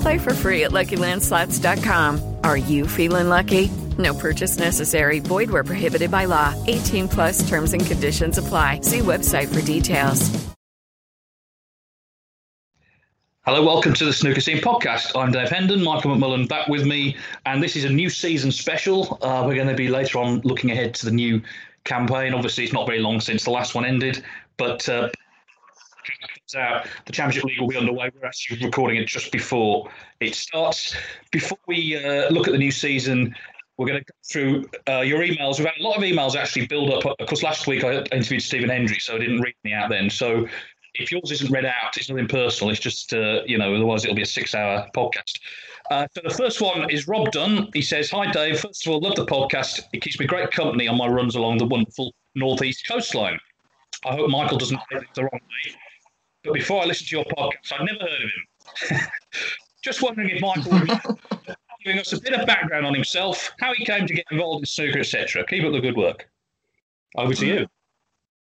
Play for free at LuckyLandSlots.com. Are you feeling lucky? No purchase necessary. Void where prohibited by law. 18 plus terms and conditions apply. See website for details. Hello, welcome to the Snooker Scene podcast. I'm Dave Hendon, Michael McMullan back with me, and this is a new season special. Uh, we're going to be later on looking ahead to the new campaign. Obviously, it's not very long since the last one ended, but uh, out, the Championship League will be underway. We're actually recording it just before it starts. Before we uh, look at the new season, we're going to go through uh, your emails. We've had a lot of emails actually build up. Of course, last week I interviewed Stephen Hendry, so I didn't read me out then. So if yours isn't read out, it's nothing personal. It's just, uh, you know, otherwise it'll be a six hour podcast. Uh, so the first one is Rob Dunn. He says, Hi, Dave. First of all, love the podcast. It keeps me great company on my runs along the wonderful northeast coastline. I hope Michael doesn't take it the wrong way. But before I listened to your podcast, I'd never heard of him. just wondering if Michael would giving us a bit of background on himself, how he came to get involved in snooker, etc. Keep up the good work. Over to you.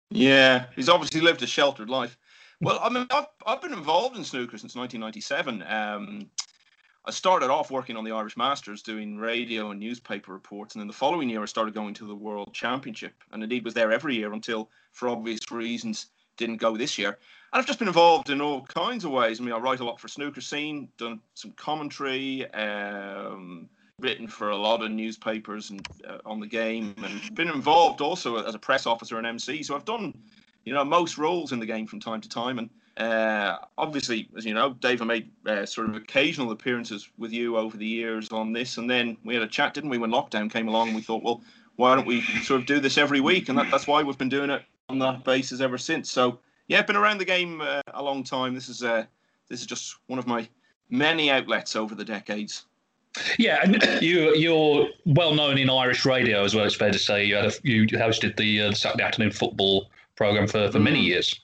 Yeah, he's obviously lived a sheltered life. Well, I mean, I've, I've been involved in snooker since 1997. Um, I started off working on the Irish Masters, doing radio and newspaper reports, and then the following year I started going to the World Championship, and indeed was there every year until, for obvious reasons, didn't go this year. And I've just been involved in all kinds of ways. I mean, I write a lot for Snooker Scene, done some commentary, um, written for a lot of newspapers and uh, on the game, and been involved also as a press officer and MC. So I've done, you know, most roles in the game from time to time. And uh, obviously, as you know, Dave, I made uh, sort of occasional appearances with you over the years on this, and then we had a chat, didn't we, when lockdown came along? And we thought, well, why don't we sort of do this every week? And that, that's why we've been doing it on that basis ever since. So yeah, I've been around the game uh, a long time. This is uh, this is just one of my many outlets over the decades. Yeah, and you you're well known in Irish radio as well. It's fair to say you had a, you hosted the, uh, Saturday afternoon football program for, for mm. many years.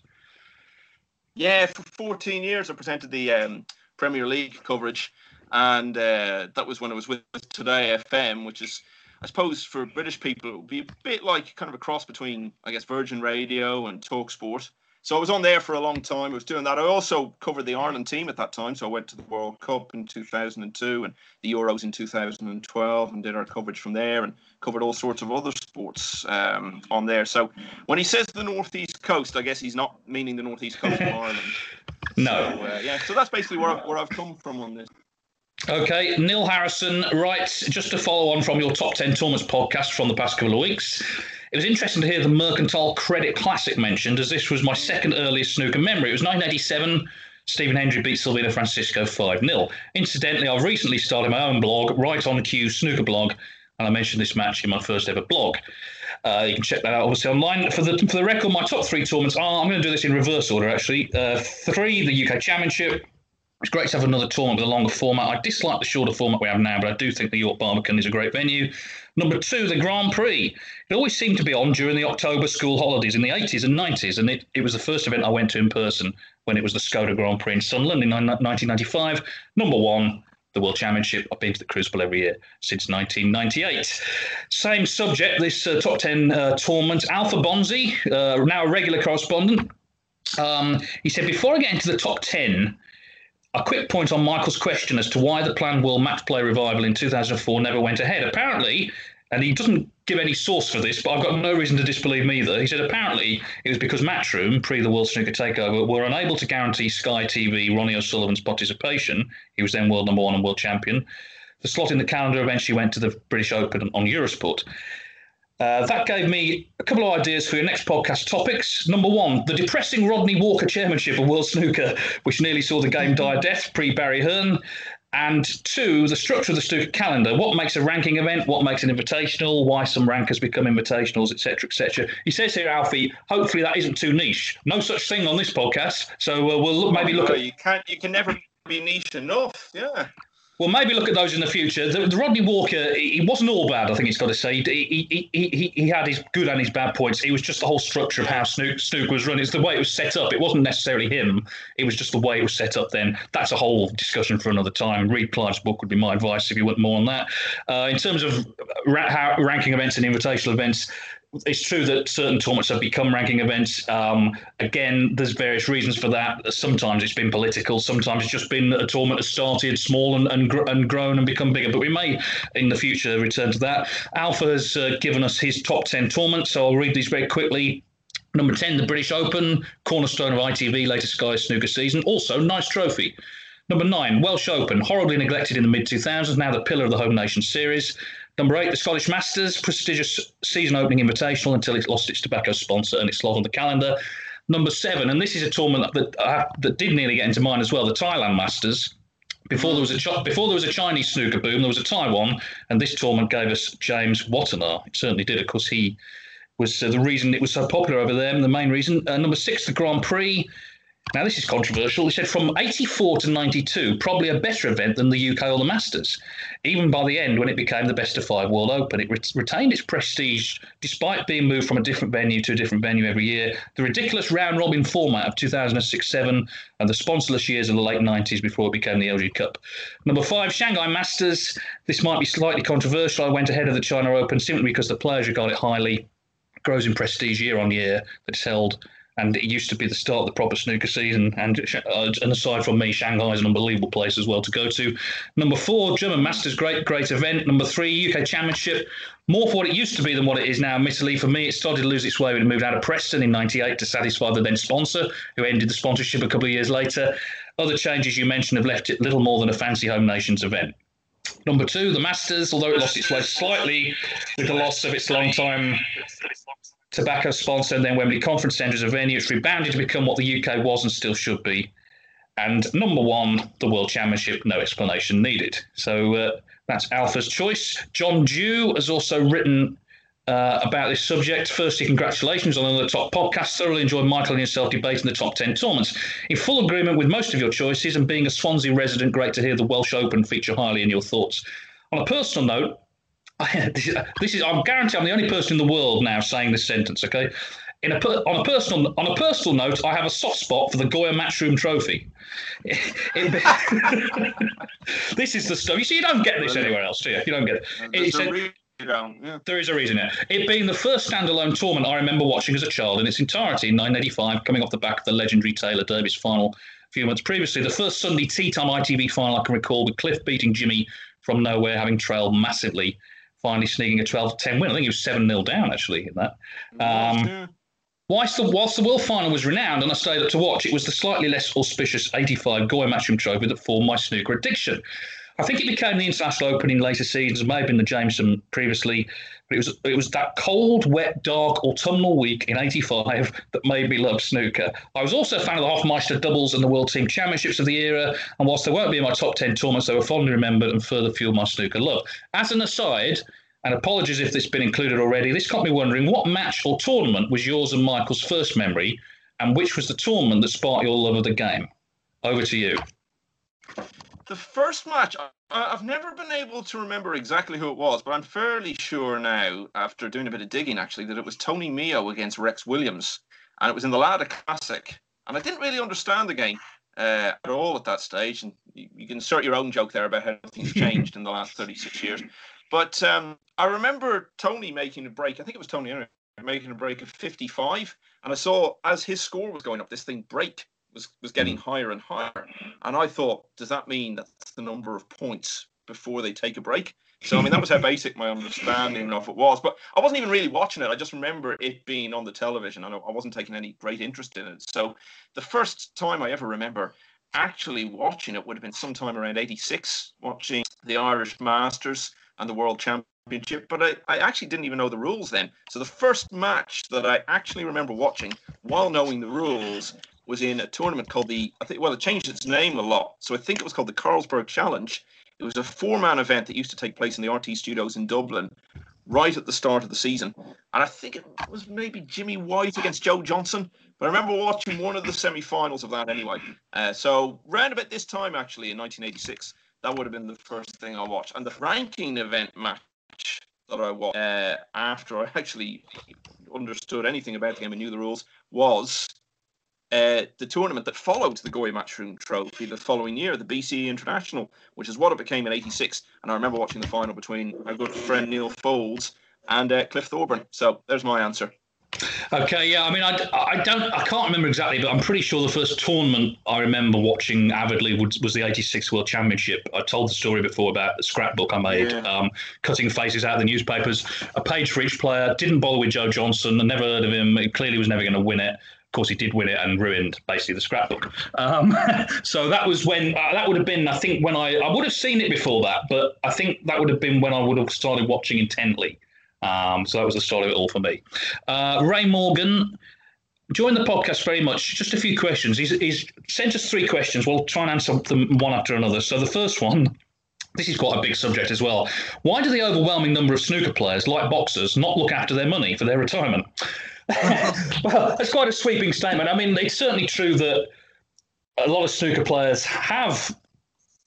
Yeah, for 14 years I presented the um, Premier League coverage, and uh, that was when I was with Today FM, which is I suppose for British people it would be a bit like kind of a cross between I guess Virgin Radio and Talk Sport. So I was on there for a long time. I was doing that. I also covered the Ireland team at that time. So I went to the World Cup in 2002 and the Euros in 2012 and did our coverage from there and covered all sorts of other sports um, on there. So when he says the Northeast Coast, I guess he's not meaning the Northeast Coast of Ireland. No. So, uh, yeah, so that's basically where I've, where I've come from on this. Okay, Neil Harrison writes just to follow on from your top 10 tournaments podcast from the past couple of weeks. It was interesting to hear the Mercantile Credit Classic mentioned, as this was my second earliest snooker memory. It was 1987. Stephen Hendry beat Silvino Francisco 5 0. Incidentally, I've recently started my own blog, Right on Cue Snooker Blog, and I mentioned this match in my first ever blog. Uh, you can check that out obviously online. For the for the record, my top three tournaments are I'm going to do this in reverse order actually. Uh, three, the UK Championship. It's great to have another tournament with a longer format. I dislike the shorter format we have now, but I do think the York Barbican is a great venue. Number two, the Grand Prix. It always seemed to be on during the October school holidays in the 80s and 90s, and it, it was the first event I went to in person when it was the Skoda Grand Prix in Sunderland in 1995. Number one, the World Championship. I've been to the Crucible every year since 1998. Same subject, this uh, top 10 uh, tournament. Alpha Bonzi, uh, now a regular correspondent. Um, he said, Before I get into the top 10, a quick point on Michael's question as to why the planned World Match Play revival in 2004 never went ahead. Apparently, and he doesn't give any source for this, but I've got no reason to disbelieve either. He said apparently it was because Matchroom, pre the World Snooker Takeover, were unable to guarantee Sky TV Ronnie O'Sullivan's participation. He was then world number one and world champion. The slot in the calendar eventually went to the British Open on Eurosport. Uh, that gave me a couple of ideas for your next podcast topics. Number one, the depressing Rodney Walker chairmanship of World Snooker, which nearly saw the game die a death pre Barry Hearn. And two, the structure of the snooker calendar. What makes a ranking event? What makes an invitational? Why some rankers become invitationals, etc., etc. He says here, Alfie. Hopefully that isn't too niche. No such thing on this podcast. So uh, we'll look, maybe look at. you can't. You can never be niche enough. Yeah. Well, maybe look at those in the future. The, the Rodney Walker, he he wasn't all bad. I think it's got to say. He, he, he, he, had his good and his bad points. It was just the whole structure of how Snook, Snook was run. It's the way it was set up. It wasn't necessarily him. It was just the way it was set up. Then that's a whole discussion for another time. Read Clive's book would be my advice if you want more on that. Uh, in terms of ra- ranking events and invitational events, it's true that certain tournaments have become ranking events. Um, again, there's various reasons for that. Sometimes it's been political. Sometimes it's just been a tournament has started small and and, gr- and grown and become bigger. But we may, in the future, return to that. Alpha has uh, given us his top ten tournaments, so I'll read these very quickly. Number 10, the British Open, cornerstone of ITV, latest Sky snooker season. Also, nice trophy. Number nine, Welsh Open, horribly neglected in the mid 2000s, now the pillar of the Home Nation series. Number eight, the Scottish Masters, prestigious season opening invitational until it lost its tobacco sponsor and its slot on the calendar. Number seven, and this is a tournament that uh, that did nearly get into mine as well, the Thailand Masters. Before there was a before there was a Chinese snooker boom, there was a Taiwan, and this tournament gave us James Wattana. It certainly did, of course. He was uh, the reason it was so popular over there, and the main reason. Uh, number six, the Grand Prix. Now, this is controversial. He said from 84 to 92, probably a better event than the UK or the Masters. Even by the end, when it became the best of five World Open, it ret- retained its prestige despite being moved from a different venue to a different venue every year. The ridiculous round robin format of 2006 7 and the sponsorless years of the late 90s before it became the LG Cup. Number five, Shanghai Masters. This might be slightly controversial. I went ahead of the China Open simply because the players regard it highly grows in prestige year on year that it's held. And it used to be the start of the proper snooker season. And, uh, and aside from me, Shanghai is an unbelievable place as well to go to. Number four, German Masters, great, great event. Number three, UK Championship, more for what it used to be than what it is now. Admittedly, for me, it started to lose its way when it moved out of Preston in '98 to satisfy the then sponsor, who ended the sponsorship a couple of years later. Other changes you mentioned have left it little more than a fancy home nations event. Number two, the Masters, although it lost its way slightly with the loss of its long-time tobacco sponsor and then Wembley Conference Centre as a venue, it's rebounded to become what the UK was and still should be. And number one, the World Championship, no explanation needed. So uh, that's Alpha's choice. John Dew has also written uh, about this subject. Firstly, congratulations on another top podcast. Thoroughly enjoyed Michael and yourself debating the top 10 tournaments. In full agreement with most of your choices, and being a Swansea resident, great to hear the Welsh Open feature highly in your thoughts. On a personal note, this is I'm guarantee I'm the only person in the world now saying this sentence. Okay, in a per, on a personal on a personal note, I have a soft spot for the Goya Matchroom Trophy. This is the stuff. You see, you don't get this anywhere else, do you? You don't get it. It's a yeah. there is a reason here. It being the first standalone tournament I remember watching as a child in its entirety in 1985, coming off the back of the legendary Taylor Davis final a few months previously. The first Sunday tea time ITV final I can recall with Cliff beating Jimmy from nowhere, having trailed massively, finally sneaking a 12 10 win. I think he was 7 0 down actually in that. Um, Yeah. Whilst the, whilst the World Final was renowned and I stayed up to watch, it was the slightly less auspicious 85 Goya Matchroom Trophy that formed my snooker addiction. I think it became the International Open in later seasons, may have been the Jameson previously, it was it was that cold, wet, dark autumnal week in 85 that made me love snooker. I was also a fan of the Hofmeister doubles and the World Team Championships of the era, and whilst they won't be in my top 10 tournaments, they were fondly remembered and further fueled my snooker love. As an aside, and apologies if this has been included already. This got me wondering what match or tournament was yours and Michael's first memory, and which was the tournament that sparked your love of the game? Over to you. The first match, I, I've never been able to remember exactly who it was, but I'm fairly sure now, after doing a bit of digging actually, that it was Tony Meo against Rex Williams. And it was in the Lada Classic. And I didn't really understand the game. uh, at all at that stage. And you, you, can insert your own joke there about how things changed in the last 36 years. But um, I remember Tony making a break. I think it was Tony making a break of 55. And I saw as his score was going up, this thing break was, was getting hmm. higher and higher. And I thought, does that mean that's the number of points before they take a break? So I mean, that was how basic my understanding of it was. But I wasn't even really watching it. I just remember it being on the television, and I wasn't taking any great interest in it. So the first time I ever remember actually watching it would have been sometime around '86, watching the Irish Masters and the World Championship. But I, I actually didn't even know the rules then. So the first match that I actually remember watching while knowing the rules was in a tournament called the I think well it changed its name a lot. So I think it was called the Carlsberg Challenge it was a four man event that used to take place in the RTÉ studios in Dublin right at the start of the season. And I think it was maybe Jimmy White against Joe Johnson. But I remember watching one of the semi finals of that anyway. Uh, so, round about this time, actually, in 1986, that would have been the first thing I watched. And the ranking event match that I watched uh, after I actually understood anything about the game and knew the rules was uh, the tournament that followed the Goya Matchroom Trophy the following year, the BCE International, which is what it became in '86. And I remember watching the final between our good friend Neil Foulds and uh, Cliff Thorburn. So there's my answer. Okay, yeah. I mean, I, I don't, I can't remember exactly, but I'm pretty sure the first tournament I remember watching avidly was, was the '86 World Championship. I told the story before about the scrapbook I made, yeah. um, cutting faces out of the newspapers, a page for each player. Didn't bother with Joe Johnson. I never heard of him. He clearly was never going to win it course, he did win it and ruined basically the scrapbook. Um, so that was when uh, that would have been, I think, when I I would have seen it before that, but I think that would have been when I would have started watching intently. Um, so that was the start of it all for me. Uh, Ray Morgan. joined the podcast very much. Just a few questions. He's, he's sent us three questions. We'll try and answer them one after another. So the first one this is quite a big subject as well. Why do the overwhelming number of snooker players, like boxers, not look after their money for their retirement? well, that's quite a sweeping statement. I mean, it's certainly true that a lot of snooker players have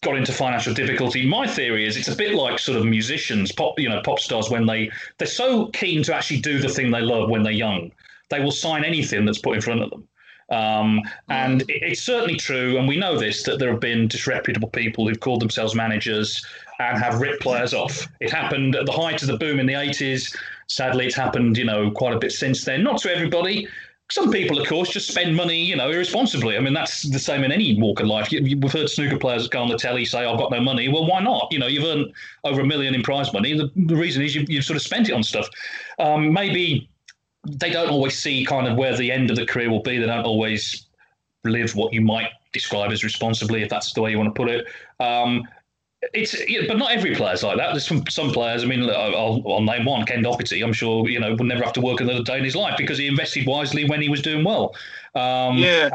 got into financial difficulty. My theory is it's a bit like sort of musicians, pop, you know, pop stars when they they're so keen to actually do the thing they love when they're young, they will sign anything that's put in front of them. Um, and it, it's certainly true, and we know this that there have been disreputable people who've called themselves managers and have ripped players off. It happened at the height of the boom in the 80s. Sadly, it's happened, you know, quite a bit since then. Not to everybody. Some people, of course, just spend money, you know, irresponsibly. I mean, that's the same in any walk of life. You, have heard snooker players go on the telly say, "I've got no money." Well, why not? You know, you've earned over a million in prize money. The, the reason is you, you've sort of spent it on stuff. Um, maybe they don't always see kind of where the end of the career will be. They don't always live what you might describe as responsibly, if that's the way you want to put it. Um, it's but not every player's like that. There's some some players. I mean, I'll, I'll name one, Ken Doherty. I'm sure you know will never have to work another day in his life because he invested wisely when he was doing well. Um, yeah.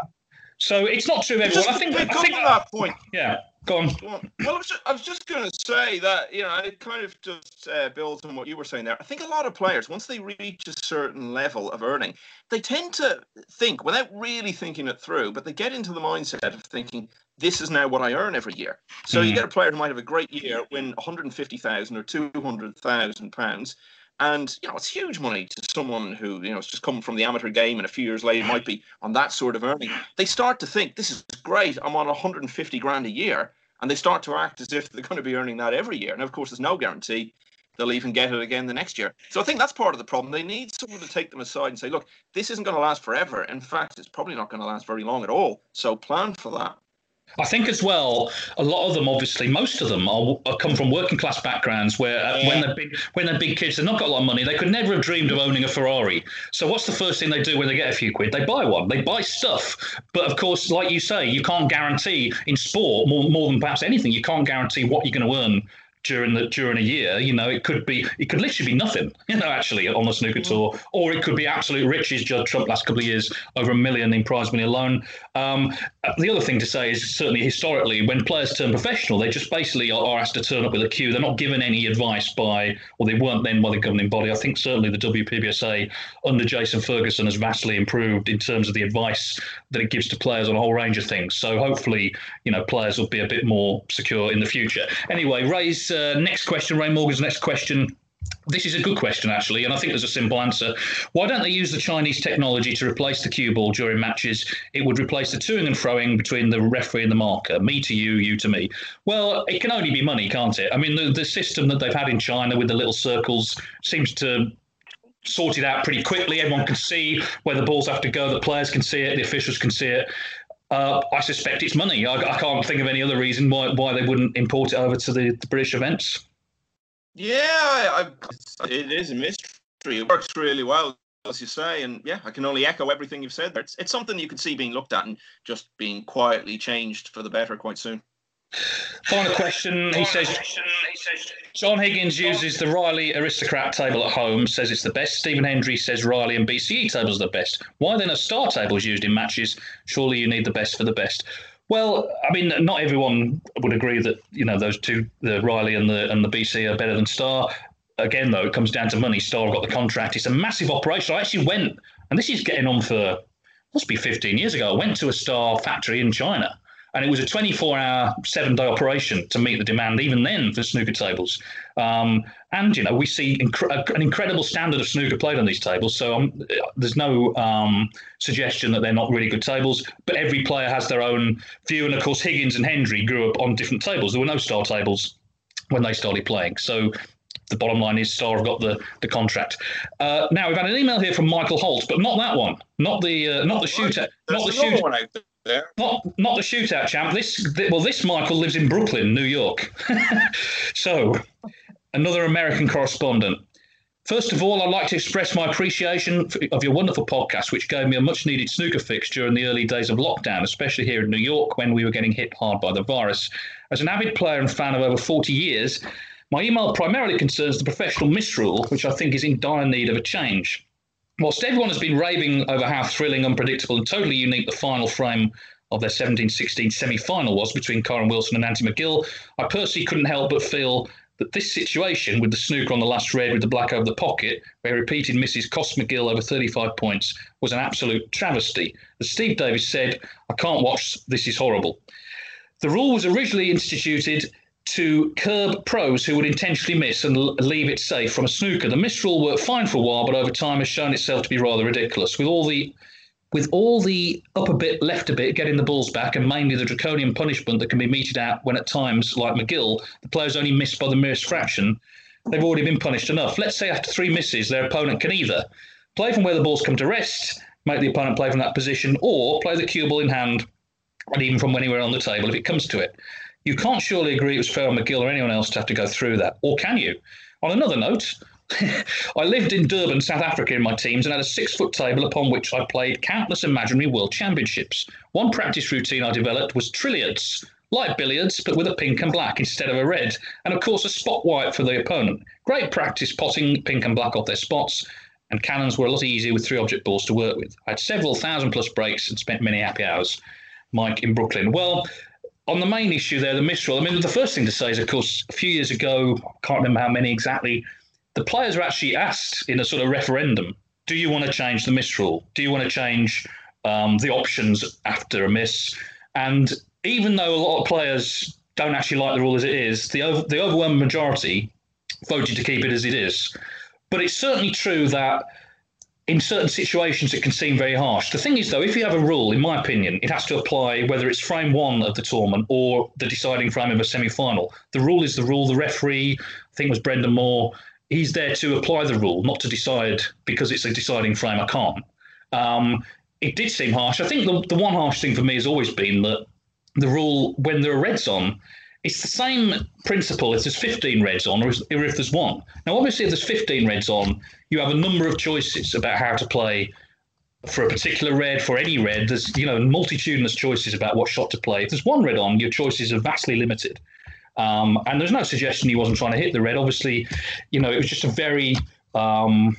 So it's not true everyone. I think. I think that point. Yeah. Go on. Well, I was just, I was just going to say that you know it kind of just uh, builds on what you were saying there. I think a lot of players, once they reach a certain level of earning, they tend to think without really thinking it through, but they get into the mindset of thinking this is now what I earn every year. So mm. you get a player who might have a great year, win 150,000 or 200,000 pounds, and you know it's huge money to someone who you know has just come from the amateur game and a few years later might be on that sort of earning. They start to think this is great. I'm on 150 grand a year, and they start to act as if they're going to be earning that every year. And of course, there's no guarantee they'll even get it again the next year. So I think that's part of the problem. They need someone to take them aside and say, look, this isn't going to last forever. In fact, it's probably not going to last very long at all. So plan for that. I think as well, a lot of them, obviously, most of them are, are come from working class backgrounds where uh, when they're big, when they're big kids, they've not got a lot of money. They could never have dreamed of owning a Ferrari. So what's the first thing they do when they get a few quid? They buy one. They buy stuff. But of course, like you say, you can't guarantee in sport more more than perhaps anything. You can't guarantee what you're going to earn during the during a year. You know, it could be it could literally be nothing. You know, actually on the snooker tour, or it could be absolute riches. Judd Trump last couple of years over a million in prize money alone. Um, the other thing to say is certainly historically, when players turn professional, they just basically are, are asked to turn up with a cue. They're not given any advice by, or they weren't then by the governing body. I think certainly the WPBSA under Jason Ferguson has vastly improved in terms of the advice that it gives to players on a whole range of things. So hopefully, you know, players will be a bit more secure in the future. Anyway, Ray's uh, next question, Ray Morgan's next question this is a good question, actually, and I think there's a simple answer. Why don't they use the Chinese technology to replace the cue ball during matches? It would replace the toing and froing between the referee and the marker, me to you, you to me. Well, it can only be money, can't it? I mean, the, the system that they've had in China with the little circles seems to sort it out pretty quickly. Everyone can see where the balls have to go, the players can see it, the officials can see it. Uh, I suspect it's money. I, I, can't think of any other reason why, why they wouldn't import it over to the, the British events. Yeah, I, I, it is a mystery. It works really well, as you say, and yeah, I can only echo everything you've said there. It's, it's something you could see being looked at and just being quietly changed for the better quite soon. Final question. He says, John Higgins uses the Riley aristocrat table at home, says it's the best. Stephen Hendry says Riley and BCE tables are the best. Why then are star tables used in matches? Surely you need the best for the best. Well, I mean, not everyone would agree that you know those two, the Riley and the and the BC, are better than Star. Again, though, it comes down to money. Star got the contract. It's a massive operation. I actually went, and this is getting on for must be 15 years ago. I went to a Star factory in China and it was a 24 hour, seven day operation to meet the demand, even then, for snooker tables. Um, and, you know, we see inc- an incredible standard of snooker played on these tables. So um, there's no um, suggestion that they're not really good tables, but every player has their own view. And of course, Higgins and Hendry grew up on different tables. There were no star tables when they started playing. So the bottom line is Star have got the, the contract. Uh, now we've had an email here from Michael Holt, but not that one, not the uh, not the shooter, not the shooter. Not not the shootout champ. This well, this Michael lives in Brooklyn, New York. so, another American correspondent. First of all, I'd like to express my appreciation of your wonderful podcast, which gave me a much needed snooker fix during the early days of lockdown, especially here in New York when we were getting hit hard by the virus. As an avid player and fan of over 40 years, my email primarily concerns the professional misrule, which I think is in dire need of a change. Whilst everyone has been raving over how thrilling, unpredictable, and totally unique the final frame of their 17-16 semi-final was between Kyren Wilson and Anthony McGill, I personally couldn't help but feel that this situation with the snooker on the last red with the black over the pocket, where repeated misses cost McGill over 35 points, was an absolute travesty. As Steve Davis said, I can't watch, this is horrible. The rule was originally instituted to curb pros who would intentionally miss and leave it safe from a snooker. The miss rule worked fine for a while, but over time has shown itself to be rather ridiculous. With all the with all the up a bit, left a bit, getting the balls back, and mainly the draconian punishment that can be meted out when at times, like McGill, the players only missed by the merest fraction, they've already been punished enough. Let's say after three misses, their opponent can either play from where the balls come to rest, make the opponent play from that position, or play the cue ball in hand, and even from anywhere on the table if it comes to it. You can't surely agree it was fair on McGill or anyone else to have to go through that, or can you? On another note, I lived in Durban, South Africa in my teens and had a six foot table upon which I played countless imaginary world championships. One practice routine I developed was trilliards, like billiards, but with a pink and black instead of a red, and of course a spot white for the opponent. Great practice potting pink and black off their spots, and cannons were a lot easier with three object balls to work with. I had several thousand plus breaks and spent many happy hours. Mike in Brooklyn. Well, on the main issue there, the misrule, I mean, the first thing to say is, of course, a few years ago, I can't remember how many exactly, the players were actually asked in a sort of referendum do you want to change the misrule? Do you want to change um, the options after a miss? And even though a lot of players don't actually like the rule as it is, the, over, the overwhelming majority voted to keep it as it is. But it's certainly true that in certain situations it can seem very harsh. The thing is, though, if you have a rule, in my opinion, it has to apply whether it's frame one of the tournament or the deciding frame of a semi final. The rule is the rule. The referee, I think was Brendan Moore, he's there to apply the rule, not to decide because it's a deciding frame. I can't. Um, it did seem harsh. I think the, the one harsh thing for me has always been that the rule, when there are reds on, it's the same principle if there's 15 reds on or if there's one. Now, obviously, if there's 15 reds on, you have a number of choices about how to play for a particular red, for any red. There's, you know, multitudinous choices about what shot to play. If there's one red on, your choices are vastly limited. Um, and there's no suggestion he wasn't trying to hit the red. Obviously, you know, it was just a very, um,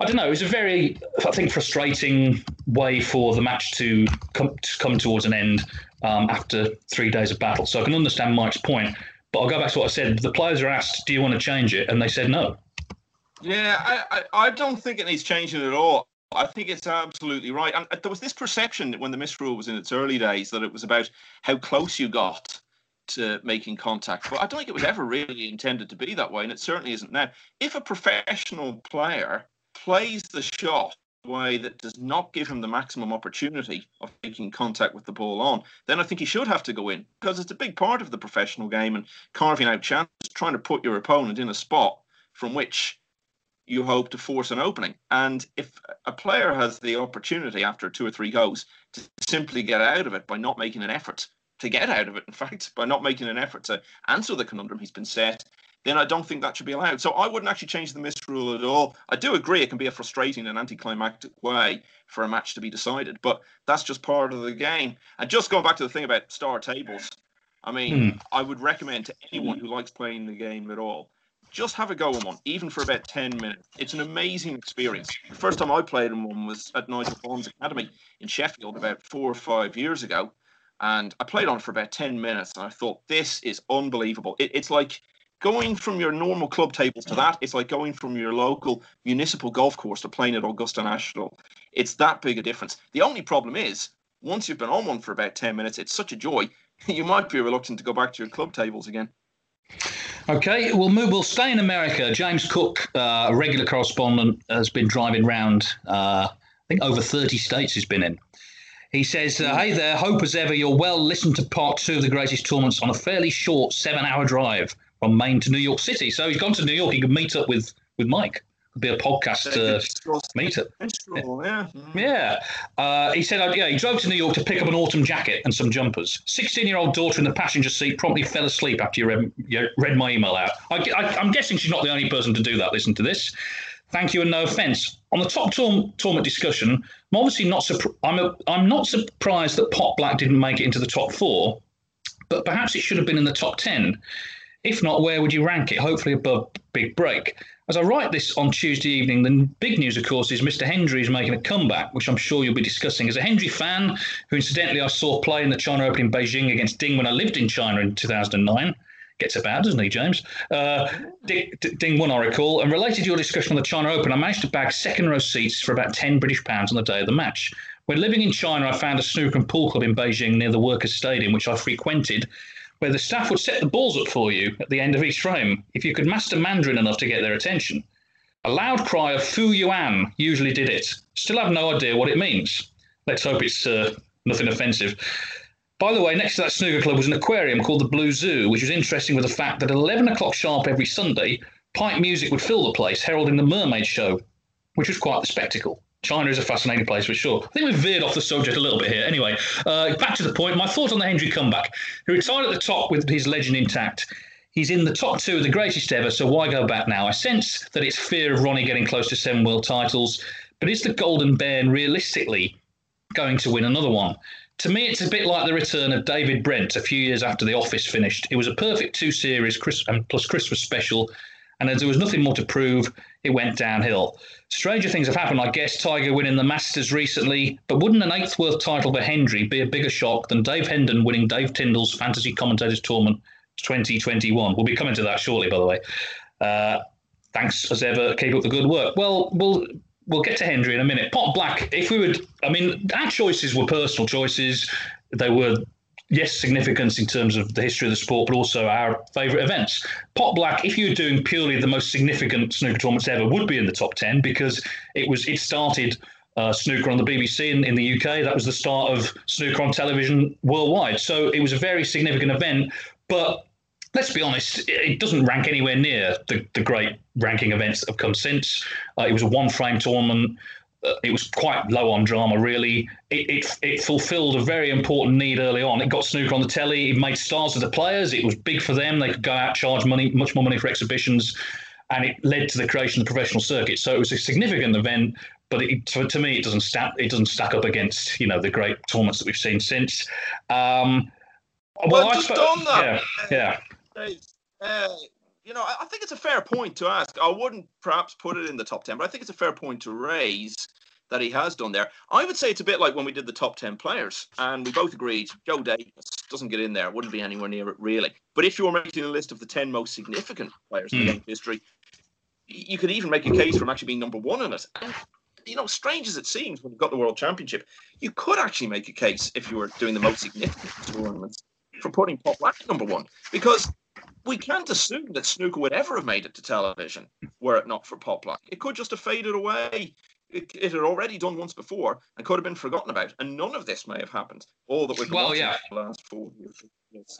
I don't know, it was a very, I think, frustrating way for the match to come, to come towards an end um, after three days of battle. So I can understand Mike's point, but I'll go back to what I said. The players are asked, "Do you want to change it?" and they said no. Yeah, I, I, I don't think it needs changing at all. I think it's absolutely right. And uh, there was this perception when the misrule was in its early days that it was about how close you got to making contact. But I don't think it was ever really intended to be that way, and it certainly isn't now. If a professional player plays the shot in a way that does not give him the maximum opportunity of making contact with the ball on, then I think he should have to go in because it's a big part of the professional game and carving out chances, trying to put your opponent in a spot from which you hope to force an opening. And if a player has the opportunity after two or three goes to simply get out of it by not making an effort to get out of it, in fact, by not making an effort to answer the conundrum he's been set, then I don't think that should be allowed. So I wouldn't actually change the misrule at all. I do agree it can be a frustrating and anticlimactic way for a match to be decided, but that's just part of the game. And just going back to the thing about star tables, I mean, hmm. I would recommend to anyone who likes playing the game at all, just have a go on one, even for about 10 minutes. It's an amazing experience. The first time I played in one was at Nigel Vaughan's Academy in Sheffield about four or five years ago. And I played on for about 10 minutes and I thought, this is unbelievable. It, it's like going from your normal club tables to that, it's like going from your local municipal golf course to playing at Augusta National. It's that big a difference. The only problem is, once you've been on one for about 10 minutes, it's such a joy, you might be reluctant to go back to your club tables again. Okay, we'll move. We'll stay in America. James Cook, uh, a regular correspondent, has been driving around. Uh, I think over 30 states he's been in. He says, uh, "Hey there, hope as ever you're well. Listen to part two of the greatest tournaments on a fairly short seven-hour drive from Maine to New York City. So he's gone to New York. He could meet up with with Mike. Be a podcast uh, meetup. Yeah, yeah. Uh, he said, uh, yeah, he drove to New York to pick up an autumn jacket and some jumpers. Sixteen-year-old daughter in the passenger seat promptly fell asleep after you read, you read my email out. I, am guessing she's not the only person to do that. Listen to this. Thank you and no offence. On the top tournament discussion, I'm obviously not. Surpri- I'm a, I'm not surprised that Pot Black didn't make it into the top four, but perhaps it should have been in the top ten. If not, where would you rank it? Hopefully above Big Break. As I write this on Tuesday evening, the big news, of course, is Mr. Hendry is making a comeback, which I'm sure you'll be discussing. As a Hendry fan, who incidentally I saw play in the China Open in Beijing against Ding when I lived in China in 2009, gets about, doesn't he, James? Uh, Ding, won, I recall. And related to your discussion on the China Open, I managed to bag second row seats for about 10 British pounds on the day of the match. When living in China, I found a snooker and pool club in Beijing near the Workers' Stadium, which I frequented where the staff would set the balls up for you at the end of each frame if you could master Mandarin enough to get their attention. A loud cry of Fu Yuan usually did it. Still have no idea what it means. Let's hope it's uh, nothing offensive. By the way, next to that snooker club was an aquarium called the Blue Zoo, which was interesting with the fact that at 11 o'clock sharp every Sunday, pipe music would fill the place, heralding the mermaid show, which was quite the spectacle. China is a fascinating place for sure. I think we've veered off the subject a little bit here. Anyway, uh, back to the point. My thoughts on the Hendry comeback. He retired at the top with his legend intact. He's in the top two of the greatest ever, so why go back now? I sense that it's fear of Ronnie getting close to seven world titles, but is the Golden Bairn realistically going to win another one? To me, it's a bit like the return of David Brent a few years after The Office finished. It was a perfect two series Chris, plus Christmas special, and as there was nothing more to prove, it went downhill. Stranger things have happened. I guess Tiger winning the Masters recently, but wouldn't an eighth worth title for Hendry be a bigger shock than Dave Hendon winning Dave Tyndall's Fantasy Commentators Tournament 2021? We'll be coming to that shortly, by the way. Uh, thanks as ever. Keep up the good work. Well, we'll we'll get to Hendry in a minute. Pot Black. If we would, I mean, our choices were personal choices. They were yes, significance in terms of the history of the sport, but also our favourite events. Pot Black, if you were doing purely the most significant snooker tournaments ever, would be in the top ten because it was it started uh, snooker on the BBC in, in the UK. That was the start of snooker on television worldwide. So it was a very significant event, but. Let's be honest, it doesn't rank anywhere near the, the great ranking events that have come since. Uh, it was a one frame tournament it was quite low on drama, really. It, it, it, fulfilled a very important need early on. It got snooker on the telly. It made stars of the players. It was big for them. They could go out, charge money, much more money for exhibitions, and it led to the creation of the professional circuit. So it was a significant event. But it, to, to, me, it doesn't stack. It doesn't stack up against you know the great tournaments that we've seen since. Um, well, well just on that, yeah, yeah. Uh, you know, I think it's a fair point to ask. I wouldn't perhaps put it in the top 10, but I think it's a fair point to raise that he has done there. I would say it's a bit like when we did the top 10 players, and we both agreed Joe Davis doesn't get in there, wouldn't be anywhere near it, really. But if you were making a list of the 10 most significant players in the hmm. game history, you could even make a case for him actually being number one in it. And, you know, strange as it seems when you've got the World Championship, you could actually make a case if you were doing the most significant tournaments for putting Pot Black at number one because we can't assume that snooker would ever have made it to television were it not for Pot Black. It could just have faded away. It, it, had already done once before and could have been forgotten about, and none of this may have happened. All that we've Well, watching yeah. the last four years.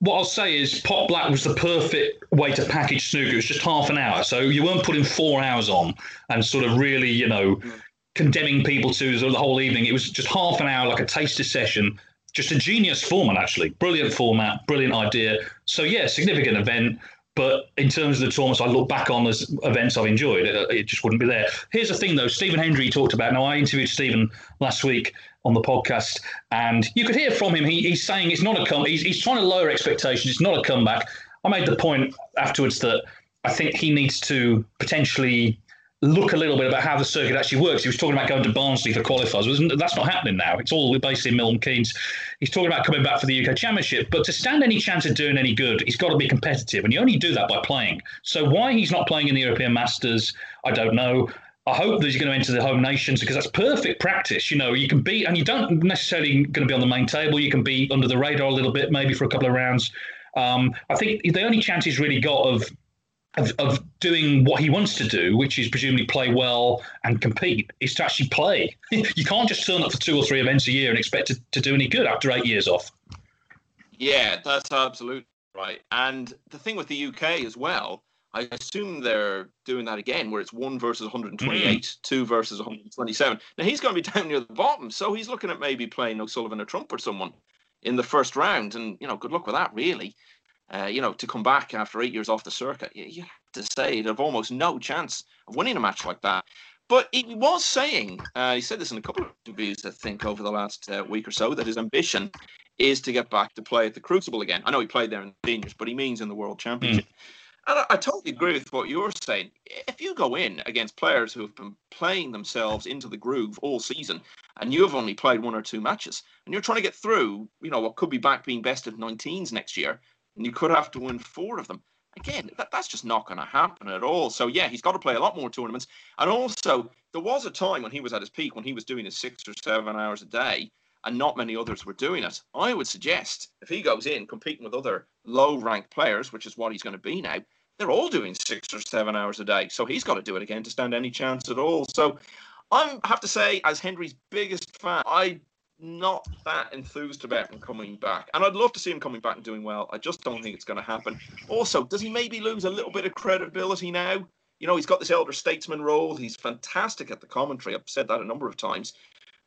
What I'll say is Pot Black was the perfect way to package snooker. It was just half an hour. So you weren't putting four hours on and sort of really, you know, mm. condemning people to the whole evening. It was just half an hour, like a taster session. Just a genius format, actually. Brilliant format, brilliant idea. So, yeah, significant event. But in terms of the tournaments I look back on as events I've enjoyed, it, it just wouldn't be there. Here's the thing, though. Stephen Hendry talked about. Now, I interviewed Stephen last week on the podcast, and you could hear from him. He, he's saying it's not a come. He's, he's trying to lower expectations. It's not a comeback. I made the point afterwards that I think he needs to potentially look a little bit about how the circuit actually works. He was talking about going to Barnsley for qualifiers. That's not happening now. It's all based in Milton Keynes. He's talking about coming back for the UK Championship. But to stand any chance of doing any good, he's got to be competitive. And you only do that by playing. So why he's not playing in the European Masters, I don't know. I hope that he's going to enter the home nations because that's perfect practice. You know, you can be, and you don't necessarily going to be on the main table. You can be under the radar a little bit, maybe for a couple of rounds. Um, I think the only chance he's really got of of, of doing what he wants to do, which is presumably play well and compete, is to actually play. you can't just turn up for two or three events a year and expect to, to do any good after eight years off. Yeah, that's absolutely right. And the thing with the UK as well, I assume they're doing that again, where it's one versus mm. 128, two versus 127. Now he's going to be down near the bottom, so he's looking at maybe playing O'Sullivan or Trump or someone in the first round, and you know, good luck with that, really. Uh, you know, to come back after eight years off the circuit, you, you have to say they've almost no chance of winning a match like that. But he was saying, uh, he said this in a couple of interviews, I think, over the last uh, week or so, that his ambition is to get back to play at the Crucible again. I know he played there in the seniors, but he means in the World Championship. And I, I totally agree with what you're saying. If you go in against players who have been playing themselves into the groove all season, and you have only played one or two matches, and you're trying to get through, you know, what could be back being best of 19s next year, and you could have to win four of them. Again, that, that's just not going to happen at all. So, yeah, he's got to play a lot more tournaments. And also, there was a time when he was at his peak, when he was doing his six or seven hours a day, and not many others were doing it. I would suggest if he goes in competing with other low ranked players, which is what he's going to be now, they're all doing six or seven hours a day. So he's got to do it again to stand any chance at all. So I have to say, as Hendry's biggest fan, I'm not that enthused about him coming back. And I'd love to see him coming back and doing well. I just don't think it's going to happen. Also, does he maybe lose a little bit of credibility now? You know, he's got this elder statesman role. He's fantastic at the commentary. I've said that a number of times.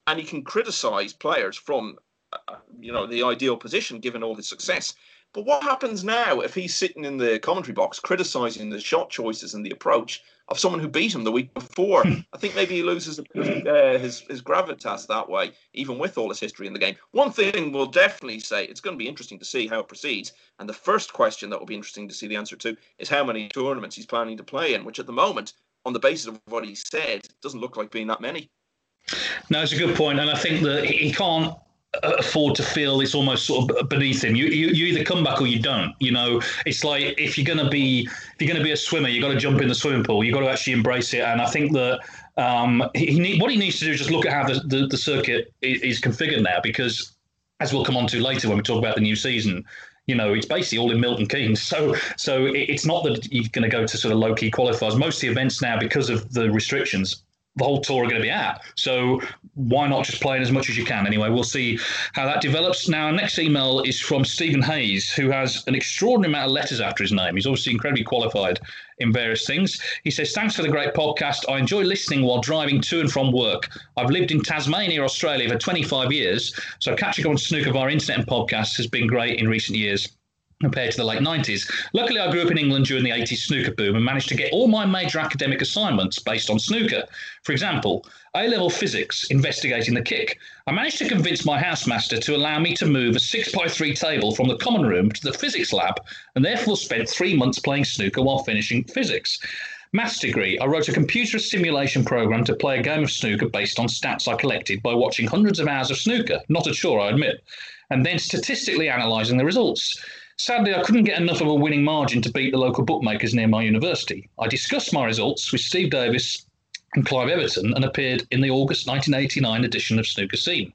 And he can criticize players from, uh, you know, the ideal position given all his success. But what happens now if he's sitting in the commentary box criticizing the shot choices and the approach of someone who beat him the week before? I think maybe he loses uh, his his gravitas that way, even with all his history in the game. One thing we'll definitely say it's going to be interesting to see how it proceeds. And the first question that will be interesting to see the answer to is how many tournaments he's planning to play in, which at the moment, on the basis of what he said, doesn't look like being that many. No, it's a good point, and I think that he can't afford to feel it's almost sort of beneath him. You, you you either come back or you don't. You know, it's like if you're gonna be if you're gonna be a swimmer, you got to jump in the swimming pool. You got to actually embrace it. And I think that um, he, he need, what he needs to do is just look at how the, the, the circuit is, is configured now, because as we'll come on to later when we talk about the new season. You know, it's basically all in Milton Keynes. So, so it- it's not that you're going to go to sort of low key qualifiers. Most of the events now, because of the restrictions, the whole tour are going to be out. So why not just play in as much as you can? Anyway, we'll see how that develops. Now, our next email is from Stephen Hayes, who has an extraordinary amount of letters after his name. He's obviously incredibly qualified in various things. He says, Thanks for the great podcast. I enjoy listening while driving to and from work. I've lived in Tasmania, Australia for 25 years, so catching on snooker via internet and podcasts has been great in recent years compared to the late 90s. Luckily, I grew up in England during the 80s snooker boom and managed to get all my major academic assignments based on snooker. For example, A level physics, investigating the kick. I managed to convince my housemaster to allow me to move a 6x3 table from the common room to the physics lab and therefore spent three months playing snooker while finishing physics. Maths degree, I wrote a computer simulation program to play a game of snooker based on stats I collected by watching hundreds of hours of snooker, not a chore, I admit, and then statistically analysing the results. Sadly, I couldn't get enough of a winning margin to beat the local bookmakers near my university. I discussed my results with Steve Davis and Clive Everton and appeared in the August 1989 edition of Snooker Scene.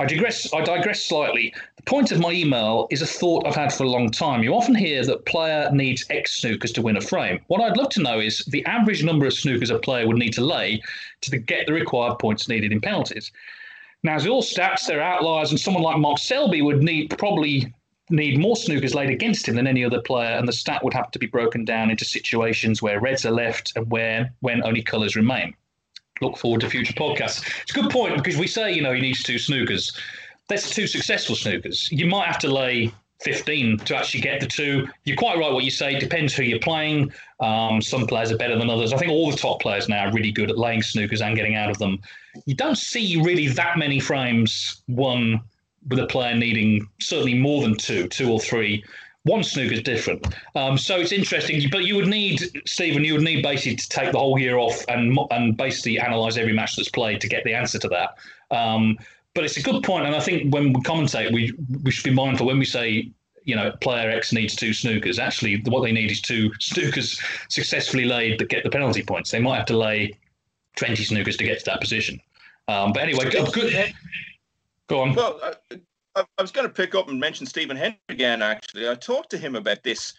I digress. I digress slightly. The point of my email is a thought I've had for a long time. You often hear that player needs X snookers to win a frame. What I'd love to know is the average number of snookers a player would need to lay to get the required points needed in penalties. Now, as all stats, there are outliers, and someone like Mark Selby would need probably need more snookers laid against him than any other player, and the stat would have to be broken down into situations where reds are left and where when only colours remain look forward to future podcasts. It's a good point because we say, you know, he needs two snookers. That's two successful snookers. You might have to lay 15 to actually get the two. You're quite right what you say. It depends who you're playing. Um, some players are better than others. I think all the top players now are really good at laying snookers and getting out of them. You don't see really that many frames won with a player needing certainly more than two, two or three one snooker is different. Um, so it's interesting, but you would need Stephen. You would need basically to take the whole year off and and basically analyze every match that's played to get the answer to that. Um, but it's a good point, and I think when we commentate, we we should be mindful when we say you know player X needs two snookers. Actually, what they need is two snookers successfully laid that get the penalty points. They might have to lay twenty snookers to get to that position. Um, but anyway, good. Go on. Well, uh, I, I was going to pick up and mention Stephen Hendry again. Actually, I talked to him about this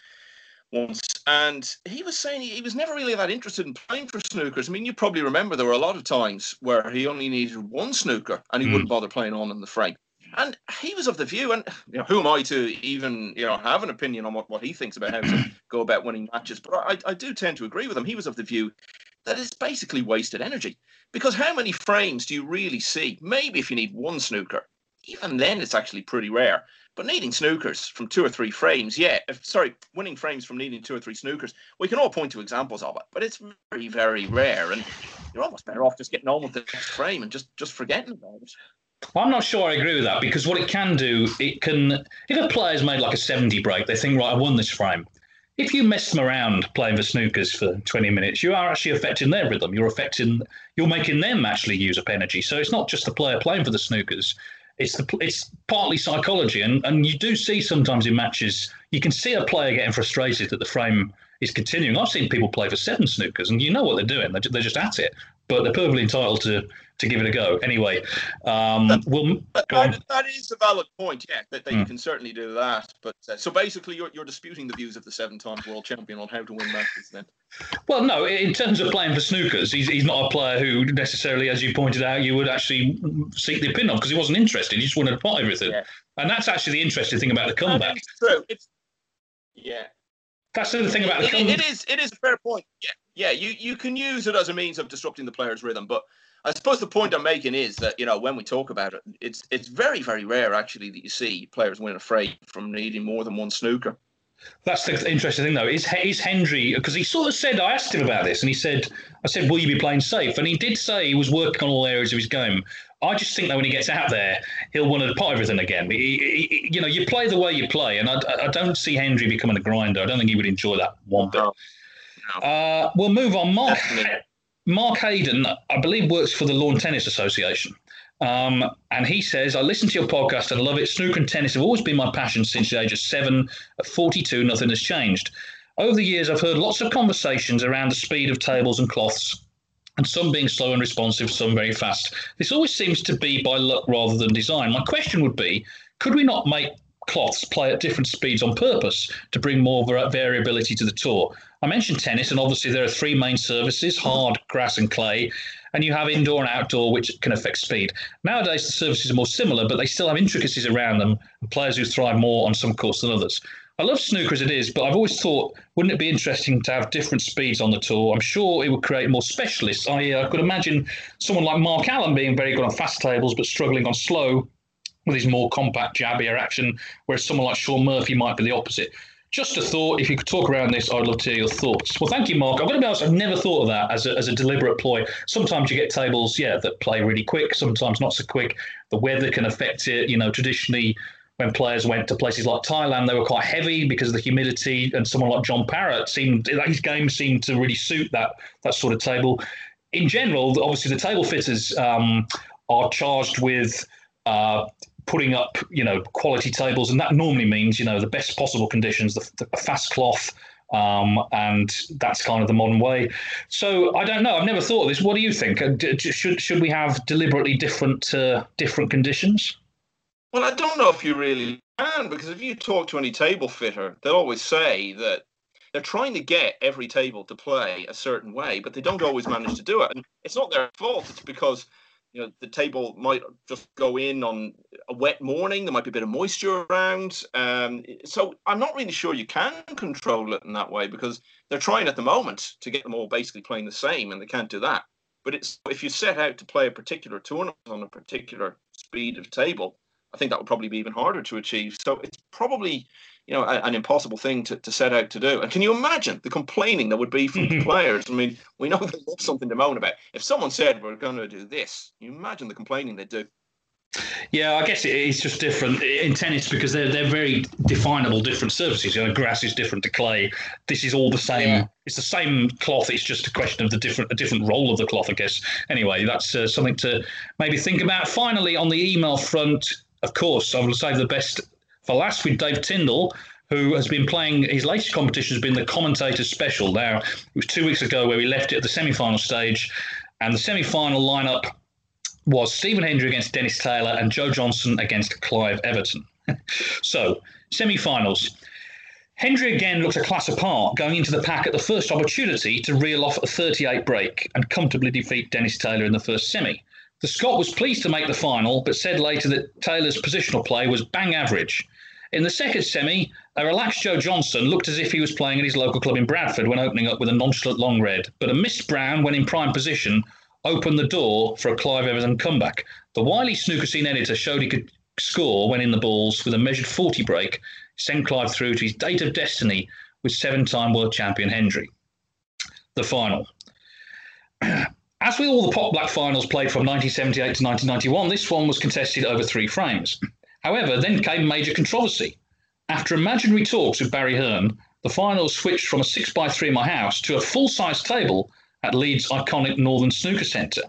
once, and he was saying he, he, was never really that interested in playing for snookers. I mean, you probably remember there were a lot of times where he only needed one snooker and he mm. wouldn't bother playing on in the frame. And he was of the view, and you know, who am I to even you know have an opinion on what, what he thinks about how to go about winning matches? But I, I do tend to agree with him. He was of the view that it's basically wasted energy because how many frames do you really see? Maybe if you need one snooker, even then it's actually pretty rare. But needing snookers from two or three frames, yeah, if, sorry, winning frames from needing two or three snookers, we can all point to examples of it, but it's very, very rare. And you're almost better off just getting on with the next frame and just, just forgetting about it. I'm not sure I agree with that because what it can do, it can, if a player's made like a 70 break, they think, right, I won this frame. If you mess them around playing for snookers for 20 minutes, you are actually affecting their rhythm. You're affecting, you're making them actually use up energy. So it's not just the player playing for the snookers it's the it's partly psychology, and and you do see sometimes in matches you can see a player getting frustrated that the frame is continuing. I've seen people play for seven snookers, and you know what they're doing. They're, they're just at it, but they're perfectly entitled to to give it a go. Anyway, um, that, we'll that, that is a valid point. Yeah, that, that mm. you hmm. can certainly do that. But uh, so basically, you're you're disputing the views of the seven-time world champion on how to win matches, then. Well, no. In terms of playing for snookers, he's, he's not a player who necessarily, as you pointed out, you would actually seek the opinion of because he wasn't interested. He just wanted to pot everything, yeah. and that's actually the interesting thing about the comeback. It's true. It's yeah. That's the thing about the it, comeback. It is. It is a fair point. Yeah. Yeah. You you can use it as a means of disrupting the player's rhythm, but I suppose the point I'm making is that you know when we talk about it, it's it's very very rare actually that you see players win a fray from needing more than one snooker. That's the interesting thing, though. Is is Hendry because he sort of said I asked him about this, and he said I said, "Will you be playing safe?" And he did say he was working on all areas of his game. I just think that when he gets out there, he'll want to pot everything again. He, he, you know, you play the way you play, and I, I don't see Hendry becoming a grinder. I don't think he would enjoy that one bit. No. No. Uh, we'll move on. Mark Mark Hayden, I believe, works for the Lawn Tennis Association. Um, and he says, I listen to your podcast and love it. Snooker and tennis have always been my passion since the age of seven. At 42, nothing has changed. Over the years, I've heard lots of conversations around the speed of tables and cloths, and some being slow and responsive, some very fast. This always seems to be by luck rather than design. My question would be could we not make cloths play at different speeds on purpose to bring more variability to the tour? I mentioned tennis, and obviously there are three main surfaces hard, grass, and clay. And you have indoor and outdoor, which can affect speed. Nowadays, the surfaces are more similar, but they still have intricacies around them, and players who thrive more on some courts than others. I love snooker as it is, but I've always thought, wouldn't it be interesting to have different speeds on the tour? I'm sure it would create more specialists. I, could imagine someone like Mark Allen being very good on fast tables, but struggling on slow with his more compact, jabbier action, whereas someone like Shaun Murphy might be the opposite. Just a thought. If you could talk around this, I'd love to hear your thoughts. Well, thank you, Mark. I'm going to be honest, I've never thought of that as a, as a deliberate ploy. Sometimes you get tables, yeah, that play really quick, sometimes not so quick. The weather can affect it. You know, traditionally, when players went to places like Thailand, they were quite heavy because of the humidity. And someone like John Parrott seemed, his game seemed to really suit that, that sort of table. In general, obviously, the table fitters um, are charged with. Uh, putting up, you know, quality tables, and that normally means, you know, the best possible conditions, the, the fast cloth, um, and that's kind of the modern way. So I don't know. I've never thought of this. What do you think? Uh, should should we have deliberately different uh, different conditions? Well, I don't know if you really can because if you talk to any table fitter, they'll always say that they're trying to get every table to play a certain way, but they don't always manage to do it. And it's not their fault. It's because you know the table might just go in on a wet morning. There might be a bit of moisture around. Um, so I'm not really sure you can control it in that way because they're trying at the moment to get them all basically playing the same, and they can't do that. But it's if you set out to play a particular tournament on a particular speed of table, I think that would probably be even harder to achieve. So it's probably you know a, an impossible thing to, to set out to do. And can you imagine the complaining that would be from the players? I mean, we know they have something to moan about. If someone said we're going to do this, you imagine the complaining they'd do. Yeah, I guess it's just different in tennis because they're they're very definable different surfaces. You know, grass is different to clay. This is all the same. Yeah. It's the same cloth. It's just a question of the different a different role of the cloth, I guess. Anyway, that's uh, something to maybe think about. Finally, on the email front, of course, I will save the best for last with Dave Tyndall, who has been playing his latest competition has been the commentator's special. Now, it was two weeks ago where we left it at the semi final stage, and the semi final lineup was Stephen Hendry against Dennis Taylor and Joe Johnson against Clive Everton. so, semi finals. Hendry again looked a class apart, going into the pack at the first opportunity to reel off a 38 break and comfortably defeat Dennis Taylor in the first semi. The Scot was pleased to make the final, but said later that Taylor's positional play was bang average. In the second semi, a relaxed Joe Johnson looked as if he was playing at his local club in Bradford when opening up with a nonchalant long red, but a missed Brown when in prime position opened the door for a Clive Everton comeback. The wily snooker scene editor showed he could score when in the balls with a measured 40 break, sent Clive through to his date of destiny with seven time world champion Hendry. The final. As with all the Pot Black finals played from 1978 to 1991, this one was contested over three frames. However, then came major controversy. After imaginary talks with Barry Hearn, the finals switched from a 6x3 in my house to a full size table at Leeds' iconic Northern Snooker Centre.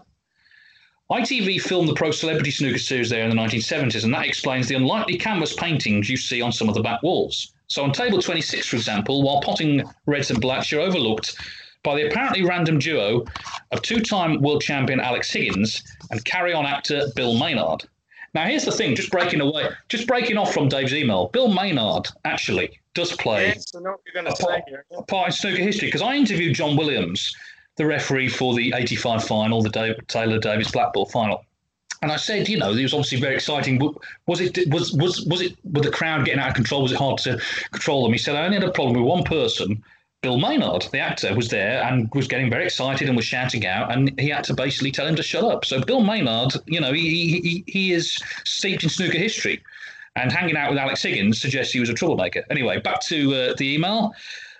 ITV filmed the Pro Celebrity Snooker Series there in the 1970s, and that explains the unlikely canvas paintings you see on some of the back walls. So on table 26, for example, while potting reds and blacks, you're overlooked by the apparently random duo of two time world champion Alex Higgins and carry on actor Bill Maynard. Now, here's the thing just breaking away, just breaking off from Dave's email. Bill Maynard actually does play yes, I know what you're to say here. a part in snooker history because I interviewed John Williams, the referee for the 85 final, the Dave, Taylor Davis Black Ball final. And I said, you know, it was obviously very exciting. Was it was was was it with the crowd getting out of control? Was it hard to control them? He said, I only had a problem with one person, Bill Maynard, the actor, was there and was getting very excited and was shouting out, and he had to basically tell him to shut up. So Bill Maynard, you know, he he, he is steeped in snooker history, and hanging out with Alex Higgins suggests he was a troublemaker. Anyway, back to uh, the email.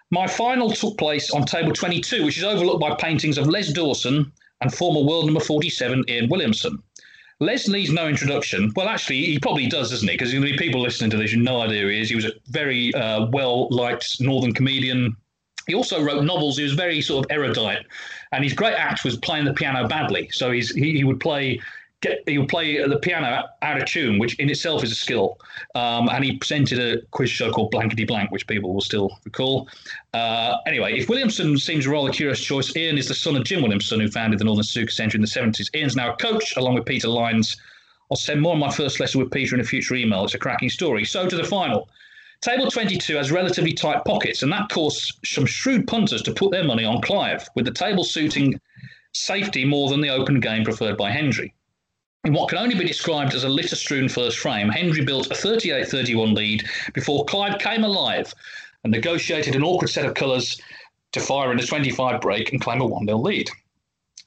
My final took place on table 22, which is overlooked by paintings of Les Dawson and former world number 47 Ian Williamson. Les needs no introduction. Well, actually, he probably does, doesn't he? Because there's going to be people listening to this who have no idea who he is. He was a very uh, well liked northern comedian, he also wrote novels. He was very sort of erudite, and his great act was playing the piano badly. So he's, he, he would play get he would play the piano out of tune, which in itself is a skill. Um, and he presented a quiz show called Blankety Blank, which people will still recall. Uh, anyway, if Williamson seems a rather curious choice, Ian is the son of Jim Williamson, who founded the Northern Snooker Centre in the 70s. Ian's now a coach, along with Peter Lines. I'll send more of my first lesson with Peter in a future email. It's a cracking story. So to the final. Table 22 has relatively tight pockets, and that caused some shrewd punters to put their money on Clive, with the table suiting safety more than the open game preferred by Hendry. In what can only be described as a litter strewn first frame, Hendry built a 38 31 lead before Clive came alive and negotiated an awkward set of colours to fire in a 25 break and claim a 1 0 lead.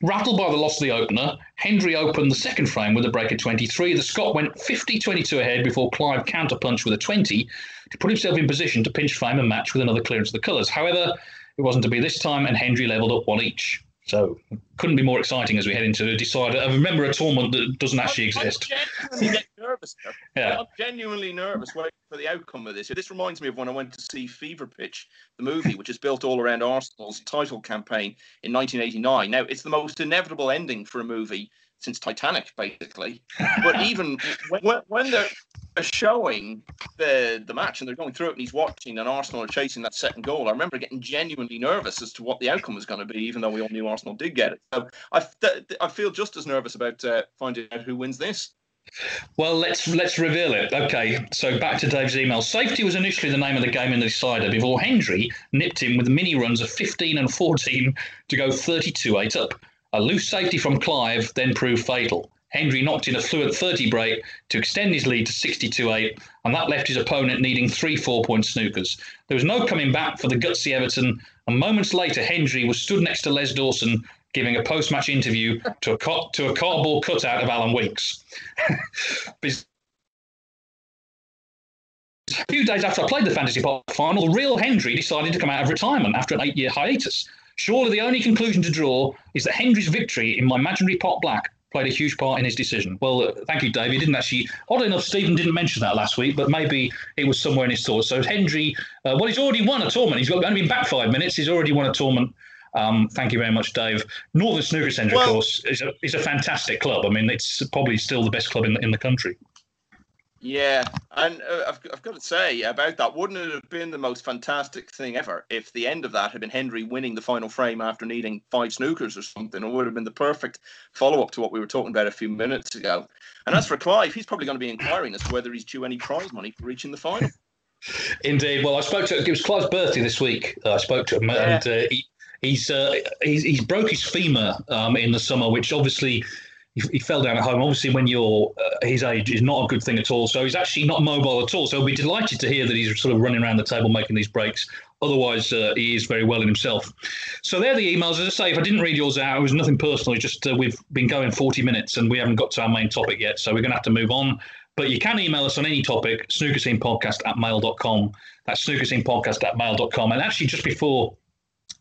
Rattled by the loss of the opener, Hendry opened the second frame with a break at 23. The Scot went 50 22 ahead before Clive counterpunched with a 20 to put himself in position to pinch frame and match with another clearance of the colours. However, it wasn't to be this time, and Hendry levelled up one each. So couldn't be more exciting as we head into a decider. I uh, remember a tournament that doesn't actually exist. I'm genuinely nervous. Yeah. I'm genuinely nervous waiting for the outcome of this. This reminds me of when I went to see Fever Pitch, the movie, which is built all around Arsenal's title campaign in 1989. Now, it's the most inevitable ending for a movie since Titanic, basically. But even when, when they're showing the the match and they're going through it and he's watching and Arsenal are chasing that second goal, I remember getting genuinely nervous as to what the outcome was going to be, even though we all knew Arsenal did get it. So I, I feel just as nervous about uh, finding out who wins this. Well, let's let's reveal it. Okay, so back to Dave's email. Safety was initially the name of the game in the decider before Hendry nipped him with mini runs of 15 and 14 to go 32-8 up. A loose safety from Clive then proved fatal. Hendry knocked in a fluent 30 break to extend his lead to 62 8, and that left his opponent needing three four point snookers. There was no coming back for the gutsy Everton, and moments later, Hendry was stood next to Les Dawson giving a post match interview to a, to a cardboard cutout of Alan Weeks. a few days after I played the Fantasy Pot final, the real Hendry decided to come out of retirement after an eight year hiatus. Surely the only conclusion to draw is that Hendry's victory in my imaginary pot black played a huge part in his decision. Well, uh, thank you, Dave. He didn't actually, oddly enough, Stephen didn't mention that last week, but maybe it was somewhere in his thoughts. So Hendry, uh, well, he's already won a tournament. He's only been back five minutes. He's already won a tournament. Um, thank you very much, Dave. Northern Snooker Centre, well, of course, is a, is a fantastic club. I mean, it's probably still the best club in the, in the country. Yeah, and uh, I've, I've got to say about that, wouldn't it have been the most fantastic thing ever if the end of that had been Hendry winning the final frame after needing five snookers or something? It would have been the perfect follow up to what we were talking about a few minutes ago. And as for Clive, he's probably going to be inquiring as to whether he's due any prize money for reaching the final. Indeed. Well, I spoke to it was Clive's birthday this week. Uh, I spoke to him, yeah. and uh, he, he's, uh, he's he's broke his femur um, in the summer, which obviously he, he, fell down at home. Obviously, when you're uh, his age, is not a good thing at all. So he's actually not mobile at all. So I'll be delighted to hear that he's sort of running around the table making these breaks. Otherwise, uh, he is very well in himself. So they're the emails. As I say, if I didn't read yours out, it was nothing personal. It's just uh, we've been going 40 minutes and we haven't got to our main topic yet. So we're going to have to move on. But you can email us on any topic, snookerscenepodcast at mail.com. That's snookerscenepodcast at mail.com. And actually, just before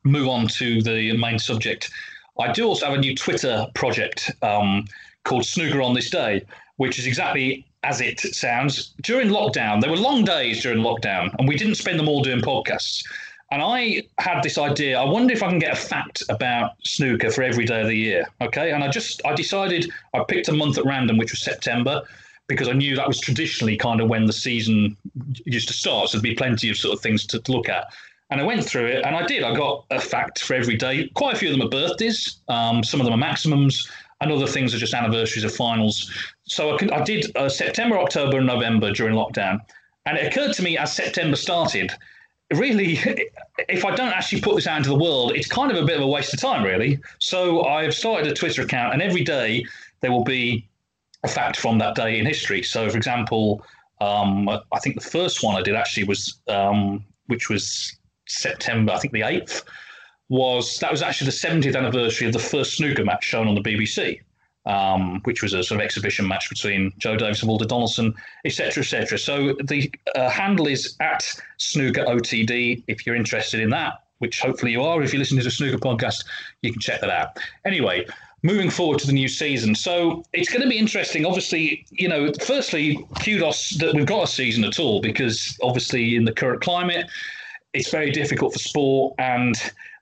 move on to the main subject, I do also have a new Twitter project um, called Snooker on This Day, which is exactly as it sounds. During lockdown, there were long days during lockdown, and we didn't spend them all doing podcasts. And I had this idea. I wonder if I can get a fact about snooker for every day of the year. Okay, and I just I decided I picked a month at random, which was September, because I knew that was traditionally kind of when the season used to start. So there'd be plenty of sort of things to, to look at. And I went through it and I did. I got a fact for every day. Quite a few of them are birthdays. Um, some of them are maximums, and other things are just anniversaries of finals. So I, I did uh, September, October, and November during lockdown. And it occurred to me as September started, really, if I don't actually put this out into the world, it's kind of a bit of a waste of time, really. So I've started a Twitter account, and every day there will be a fact from that day in history. So, for example, um, I think the first one I did actually was, um, which was September, I think the 8th, was that was actually the 70th anniversary of the first snooker match shown on the BBC, um, which was a sort of exhibition match between Joe Davis and Walter Donaldson, etc., etc. So the uh, handle is at snooker OTD if you're interested in that, which hopefully you are. If you listen to the snooker podcast, you can check that out. Anyway, moving forward to the new season. So it's going to be interesting. Obviously, you know, firstly, kudos that we've got a season at all because obviously in the current climate, it's very difficult for sport. And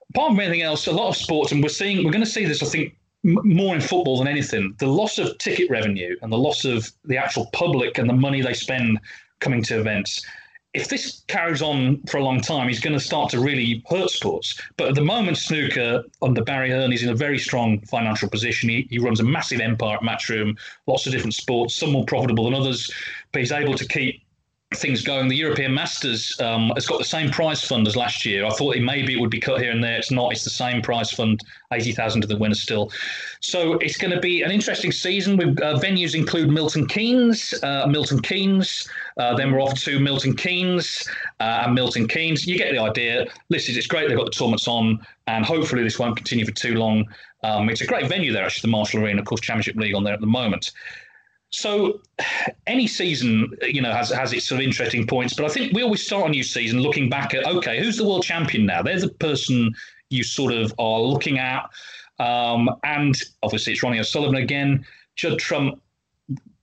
apart from anything else, a lot of sports, and we're seeing, we're going to see this, I think, more in football than anything. The loss of ticket revenue and the loss of the actual public and the money they spend coming to events. If this carries on for a long time, he's going to start to really hurt sports. But at the moment, snooker under Barry Hearn is in a very strong financial position. He, he runs a massive empire at Matchroom, lots of different sports, some more profitable than others, but he's able to keep things going. The European Masters um, has got the same prize fund as last year. I thought it maybe it would be cut here and there. It's not. It's the same prize fund, eighty thousand to the winner still. So it's going to be an interesting season. With uh, venues include Milton Keynes, uh, Milton Keynes. Uh, then we're off to Milton Keynes uh, and Milton Keynes. You get the idea. Listen, it's great they've got the tournaments on, and hopefully this won't continue for too long. Um, it's a great venue there, actually, the Marshall Arena, of course, Championship League on there at the moment. So any season, you know, has has its sort of interesting points. But I think we always start a new season looking back at okay, who's the world champion now? They're the person you sort of are looking at. Um, and obviously it's Ronnie O'Sullivan again. Judd Trump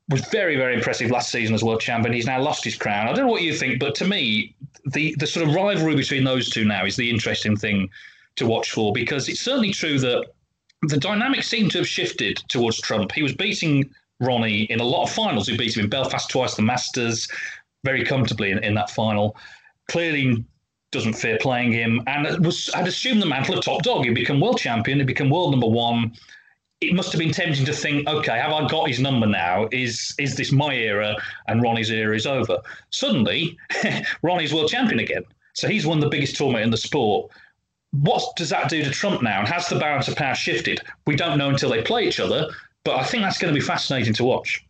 was very, very impressive last season as world champion. He's now lost his crown. I don't know what you think, but to me, the the sort of rivalry between those two now is the interesting thing to watch for because it's certainly true that the dynamics seem to have shifted towards Trump. He was beating Ronnie in a lot of finals. He beat him in Belfast twice, the Masters, very comfortably in, in that final. Clearly doesn't fear playing him and was had assumed the mantle of top dog. He'd become world champion, he'd become world number one. it must have been tempting to think, okay, have I got his number now? Is is this my era and Ronnie's era is over? Suddenly, Ronnie's world champion again. So he's won the biggest tournament in the sport. What does that do to Trump now? And has the balance of power shifted? We don't know until they play each other, but I think that's going to be fascinating to watch.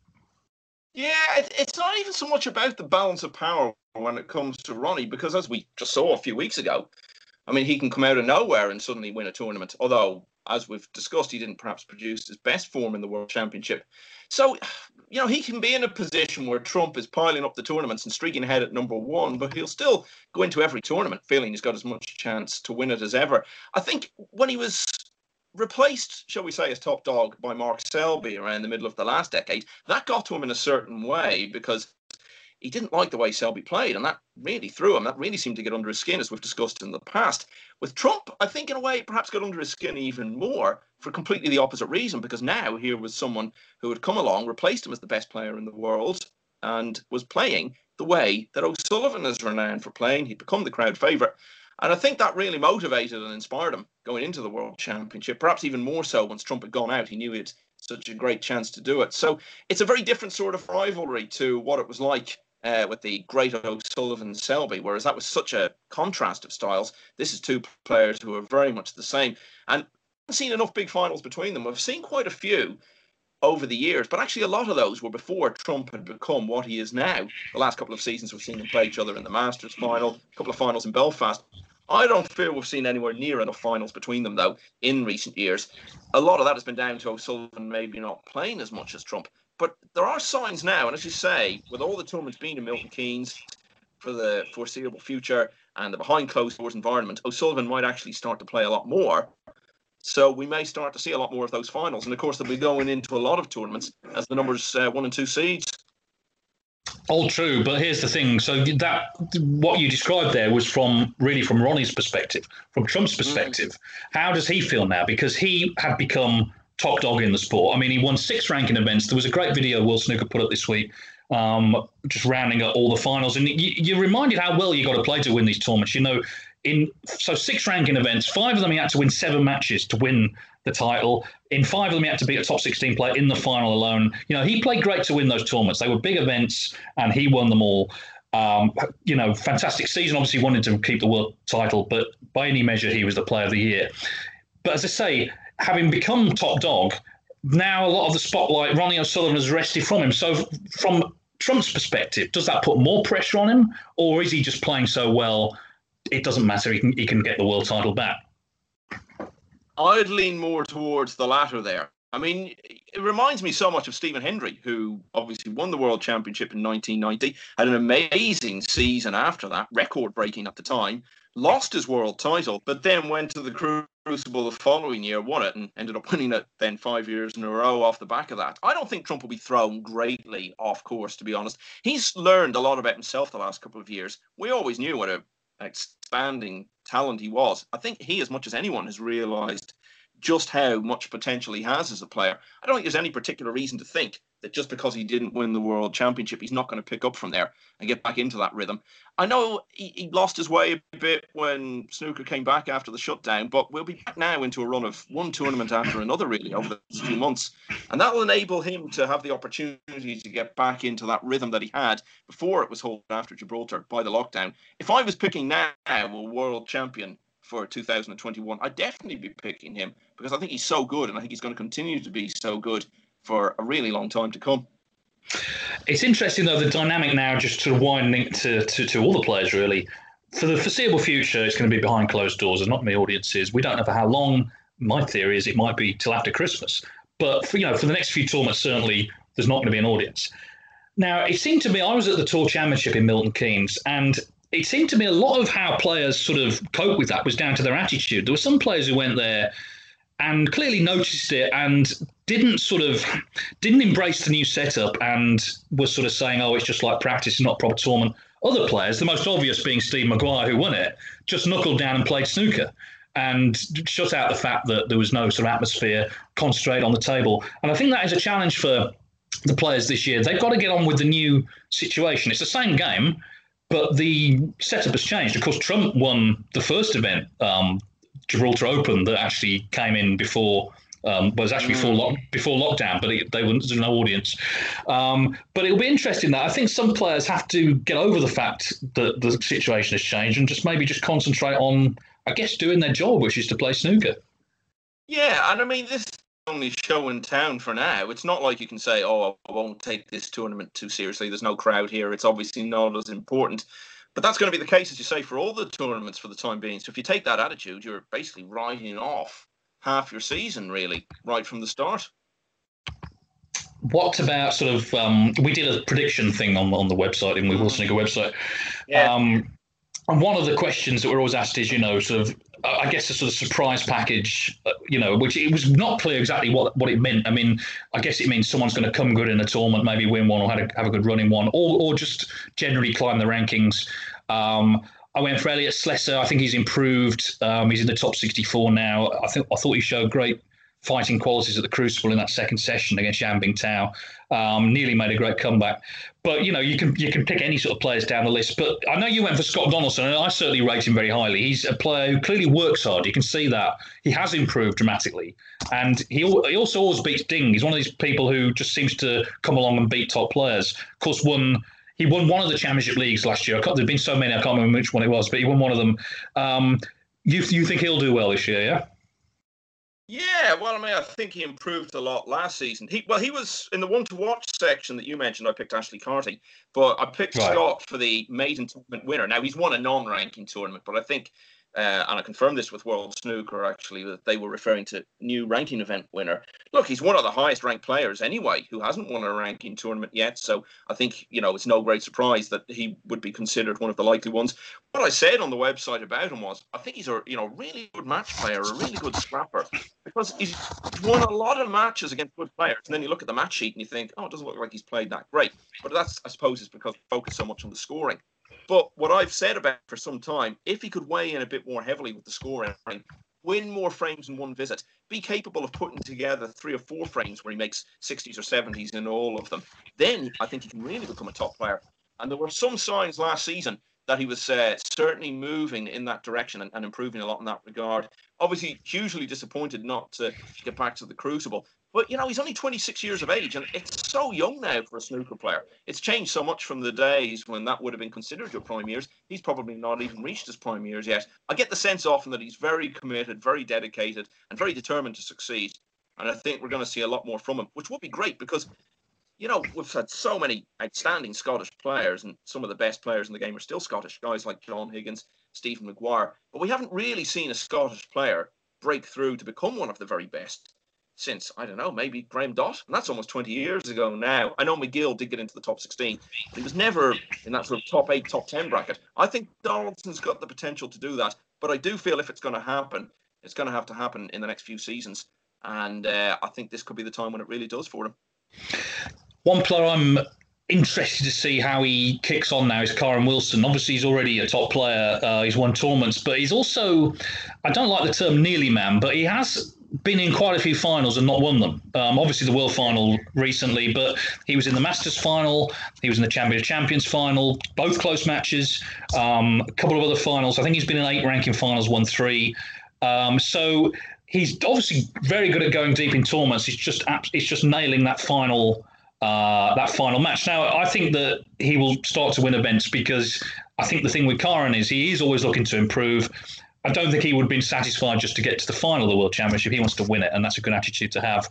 Yeah, it, it's not even so much about the balance of power when it comes to Ronnie, because as we just saw a few weeks ago, I mean, he can come out of nowhere and suddenly win a tournament. Although, as we've discussed, he didn't perhaps produce his best form in the World Championship. So, you know, he can be in a position where Trump is piling up the tournaments and streaking ahead at number one, but he'll still go into every tournament feeling he's got as much chance to win it as ever. I think when he was replaced, shall we say, as top dog by Mark Selby around the middle of the last decade, that got to him in a certain way because he didn't like the way Selby played, and that really threw him. That really seemed to get under his skin, as we've discussed in the past. With Trump, I think in a way, perhaps got under his skin even more for completely the opposite reason, because now here was someone who had come along, replaced him as the best player in the world, and was playing the way that O'Sullivan is renowned for playing. He'd become the crowd favourite. And I think that really motivated and inspired him going into the World Championship, perhaps even more so once Trump had gone out. He knew he had such a great chance to do it. So it's a very different sort of rivalry to what it was like uh, with the great O'Sullivan Selby, whereas that was such a contrast of styles. This is two players who are very much the same. And I've seen enough big finals between them. I've seen quite a few over the years, but actually a lot of those were before Trump had become what he is now. The last couple of seasons we've seen them play each other in the Masters final, a couple of finals in Belfast. I don't feel we've seen anywhere near enough finals between them, though, in recent years. A lot of that has been down to O'Sullivan maybe not playing as much as Trump. But there are signs now, and as you say, with all the tournaments being in Milton Keynes for the foreseeable future and the behind closed doors environment, O'Sullivan might actually start to play a lot more. So we may start to see a lot more of those finals. And of course, they'll be going into a lot of tournaments as the numbers uh, one and two seeds. All true, but here's the thing. So that what you described there was from really from Ronnie's perspective, from Trump's perspective. Mm. How does he feel now? Because he had become top dog in the sport. I mean, he won six ranking events. There was a great video World Snooker put up this week, um, just rounding up all the finals. And you, you're reminded how well you got to play to win these tournaments. You know, in so six ranking events, five of them he had to win seven matches to win the title. In five of them, he had to beat a top 16 player in the final alone. You know, he played great to win those tournaments. They were big events, and he won them all. Um, you know, fantastic season. Obviously, wanted to keep the world title, but by any measure, he was the player of the year. But as I say, having become top dog, now a lot of the spotlight Ronnie O'Sullivan has rested from him. So, from Trump's perspective, does that put more pressure on him, or is he just playing so well? It doesn't matter. He can he can get the world title back. I'd lean more towards the latter there. I mean, it reminds me so much of Stephen Hendry, who obviously won the World Championship in 1990, had an amazing season after that, record breaking at the time, lost his world title, but then went to the Crucible the following year, won it, and ended up winning it then five years in a row off the back of that. I don't think Trump will be thrown greatly off course, to be honest. He's learned a lot about himself the last couple of years. We always knew what a expanding talent he was. I think he, as much as anyone, has realised just how much potential he has as a player. I don't think there's any particular reason to think that just because he didn't win the world championship, he's not going to pick up from there and get back into that rhythm. I know he, he, lost his way a bit when snooker came back after the shutdown, but we'll be back now into a run of one tournament after another, really, over the next few months. And that will enable him to have the opportunity to get back into that rhythm that he had before it was halted after Gibraltar by the lockdown. If I was picking now a world champion for 2021, I'd definitely be picking him because I think he's so good and I think he's going to continue to be so good for a really long time to come. It's interesting though the dynamic now just sort of widening to, to, to all the players really. For the foreseeable future, it's going to be behind closed doors and not the audiences. We don't know for how long. My theory is it might be till after Christmas. But for, you know, for the next few tournaments, certainly there's not going to be an audience. Now, it seemed to me I was at the Tour Championship in Milton Keynes, and it seemed to me a lot of how players sort of cope with that was down to their attitude. There were some players who went there and clearly noticed it and didn't sort of didn't embrace the new setup and was sort of saying, "Oh, it's just like practice, not proper tournament." Other players, the most obvious being Steve Maguire, who won it, just knuckled down and played snooker and shut out the fact that there was no sort of atmosphere, concentrate on the table. And I think that is a challenge for the players this year. They've got to get on with the new situation. It's the same game, but the setup has changed. Of course, Trump won the first event um, Gibraltar Open that actually came in before Um, but it was actually before lock, before lockdown, but it, they were there's no audience. Um, but it'll be interesting that I think some players have to get over the fact that the situation has changed and just maybe just concentrate on, I guess, doing their job, which is to play snooker. Yeah, and I mean this only show in town for now. It's not like you can say, "Oh, I won't take this tournament too seriously." There's no crowd here. It's obviously not as important. But that's going to be the case, as you say, for all the tournaments for the time being. So if you take that attitude, you're basically writing off half your season, really, right from the start. What about sort of? Um, we did a prediction thing on on the website, in the Wilson Snooker website. Yeah. Um, and one of the questions that we're always asked is, you know, sort of, I guess, a sort of surprise package, uh, you know, which it was not clear exactly what, what it meant. I mean, I guess it means someone's going to come good in a tournament, maybe win one or have a, have a good run in one, or, or just generally climb the rankings. Um, I went for Elliot Slessor. I think he's improved. Um, he's in the top 64 now. I think I thought he showed great fighting qualities at the Crucible in that second session against Yan Tao. Um, nearly made a great comeback. But you know, you can you can pick any sort of players down the list. But I know you went for Scott Donaldson, and I certainly rate him very highly. He's a player who clearly works hard. You can see that he has improved dramatically, and he he also always beats Ding. He's one of these people who just seems to come along and beat top players. Of course, won he won one of the championship leagues last year. There've been so many, I can't remember which one it was, but he won one of them. Um, you you think he'll do well this year? Yeah. Yeah, well, I mean, I think he improved a lot last season. He well, he was in the one to watch section that you mentioned. I picked Ashley Carty, but I picked Right. Scott for the maiden tournament winner. Now he's won a non-ranking tournament, but I think, uh, and I confirmed this with World Snooker actually that they were referring to new ranking event winner. Look, he's one of the highest ranked players anyway, who hasn't won a ranking tournament yet. So I think you know it's no great surprise that he would be considered one of the likely ones. What I said on the website about him was, I think he's a you know really good match player, a really good scrapper because he's won a lot of matches against good players. And then you look at the match sheet and you think, oh, it doesn't look like he's played that great. But that's, I suppose, is because focus so much on the scoring. But what I've said about for some time, if he could weigh in a bit more heavily with the scoring, win more frames in one visit, be capable of putting together three or four frames where he makes 60s or 70s in all of them, then I think he can really become a top player. And there were some signs last season that he was uh, certainly moving in that direction and, and improving a lot in that regard. Obviously, hugely disappointed not to get back to the Crucible. But, you know, he's only 26 years of age, and it's so young now for a snooker player. It's changed so much from the days when that would have been considered your prime years. He's probably not even reached his prime years yet. I get the sense often that he's very committed, very dedicated, and very determined to succeed. And I think we're going to see a lot more from him, which would be great because you know, we've had so many outstanding Scottish players, and some of the best players in the game are still Scottish. Guys like John Higgins, Stephen Maguire. But we haven't really seen a Scottish player break through to become one of the very best since, I don't know, maybe Graeme Dott. And that's almost 20 years ago now. I know McGill did get into the top 16, but he was never in that sort of top eight, top 10 bracket. I think Donaldson's got the potential to do that. But I do feel if it's going to happen, it's going to have to happen in the next few seasons. And uh, I think this could be the time when it really does for him. One player I'm interested to see how he kicks on now is Kyren Wilson. Obviously, he's already a top player. Uh, he's won tournaments, but he's also, I don't like the term nearly man, but he has been in quite a few finals and not won them. Um, obviously, the World Final recently, but he was in the Masters Final, he was in the Champion of Champions Final, both close matches, um, a couple of other finals. I think he's been in eight ranking finals, won three. Um, so he's obviously very good at going deep in tournaments. He's just it's just nailing that final uh, that final match. Now I think that he will start to win events because I think the thing with Kyren is he is always looking to improve. I don't think he would have been satisfied just to get to the final of the World Championship. He wants to win it, and that's a good attitude to have.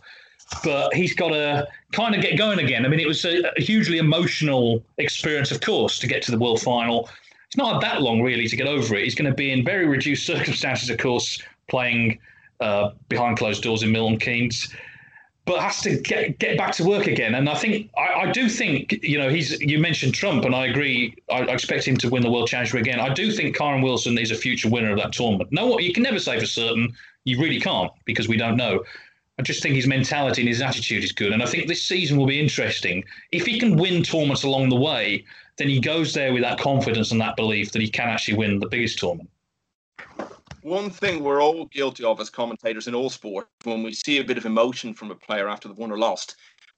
But he's got to kind of get going again. I mean, it was a, hugely emotional experience, of course, to get to the World Final. It's not that long, really, to get over it. He's going to be in very reduced circumstances, of course, playing uh, behind closed doors in Milton Keynes, but has to get get back to work again. And I think I, I do think you know he's. You mentioned Trump, and I agree. I, I expect him to win the World Championship again. I do think Kyren Wilson is a future winner of that tournament. No, what you can never say for certain. You really can't because we don't know. I just think his mentality and his attitude is good, and I think this season will be interesting. If he can win tournaments along the way, then he goes there with that confidence and that belief that he can actually win the biggest tournament. One thing we're all guilty of as commentators in all sport, when we see a bit of emotion from a player after they've won or lost,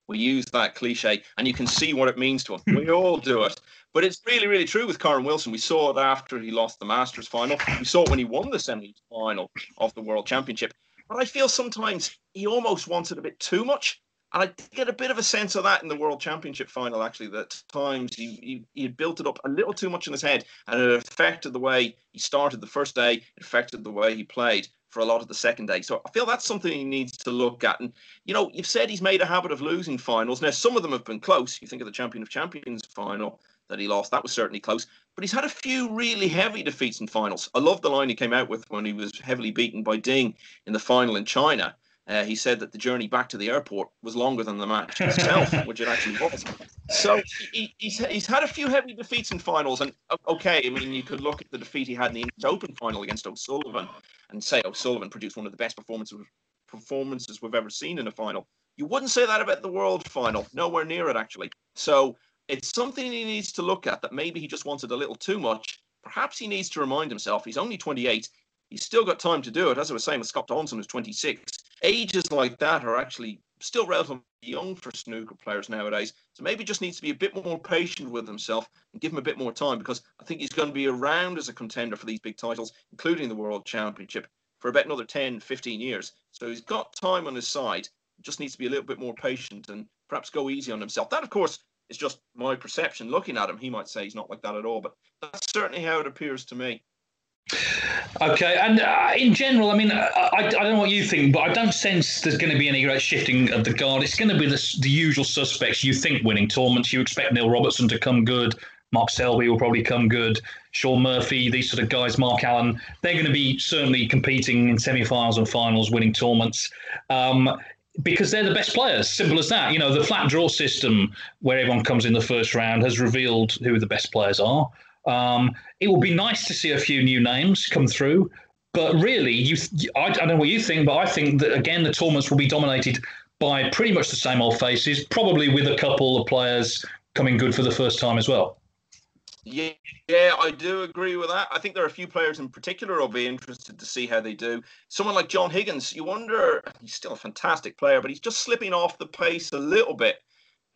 we use that cliche and you can see what it means to him. we all do it. But it's really, really true with Kyren Wilson. We saw it after he lost the Masters final. We saw it when he won the semi final of the World Championship. but I feel sometimes he almost wants it a bit too much. And I did get a bit of a sense of that in the World Championship final, actually, that times he, he, he had built it up a little too much in his head and it affected the way he started the first day, it affected the way he played for a lot of the second day. So I feel that's something he needs to look at. And, you know, you've said he's made a habit of losing finals. Now, some of them have been close. You think of the Champion of Champions final that he lost, that was certainly close. But he's had a few really heavy defeats in finals. I love the line he came out with when he was heavily beaten by Ding in the final in China. Uh, he said that the journey back to the airport was longer than the match itself, which it actually was. So he, he's, he's had a few heavy defeats in finals. And okay, I mean, you could look at the defeat he had in the English Open final against O'Sullivan and say O'Sullivan produced one of the best performances performances we've ever seen in a final. You wouldn't say that about the world final, nowhere near it actually. So it's something he needs to look at that maybe he just wanted a little too much. Perhaps he needs to remind himself he's only 28. He's still got time to do it. As I was saying with Scott Thompson, who's 26. Ages like that are actually still relatively young for snooker players nowadays. So maybe just needs to be a bit more patient with himself and give him a bit more time because I think he's going to be around as a contender for these big titles, including the World Championship, for about another 10, 15 years. So he's got time on his side. Just needs to be a little bit more patient and perhaps go easy on himself. That, of course, is just my perception. Looking at him, he might say he's not like that at all, but that's certainly how it appears to me. Okay, and uh, in general, I mean, I, I, don't know what you think, but I don't sense there's going to be any great shifting of the guard. It's going to be the, the usual suspects you think winning tournaments. You expect Neil Robertson to come good. Mark Selby will probably come good. Shaun Murphy, these sort of guys, Mark Allen, they're going to be certainly competing in semi-finals and finals, winning tournaments. Um, because they're the best players. Simple as that. You know, the flat draw system where everyone comes in the first round has revealed who the best players are. Um, it will be nice to see a few new names come through, but really, you I, I don't know what you think, but I think that again the tournaments will be dominated by pretty much the same old faces, probably with a couple of players coming good for the first time as well. Yeah, yeah, I do agree with that. I think there are a few players in particular I'll be interested to see how they do. Someone like John Higgins, you wonder, he's still a fantastic player, but he's just slipping off the pace a little bit.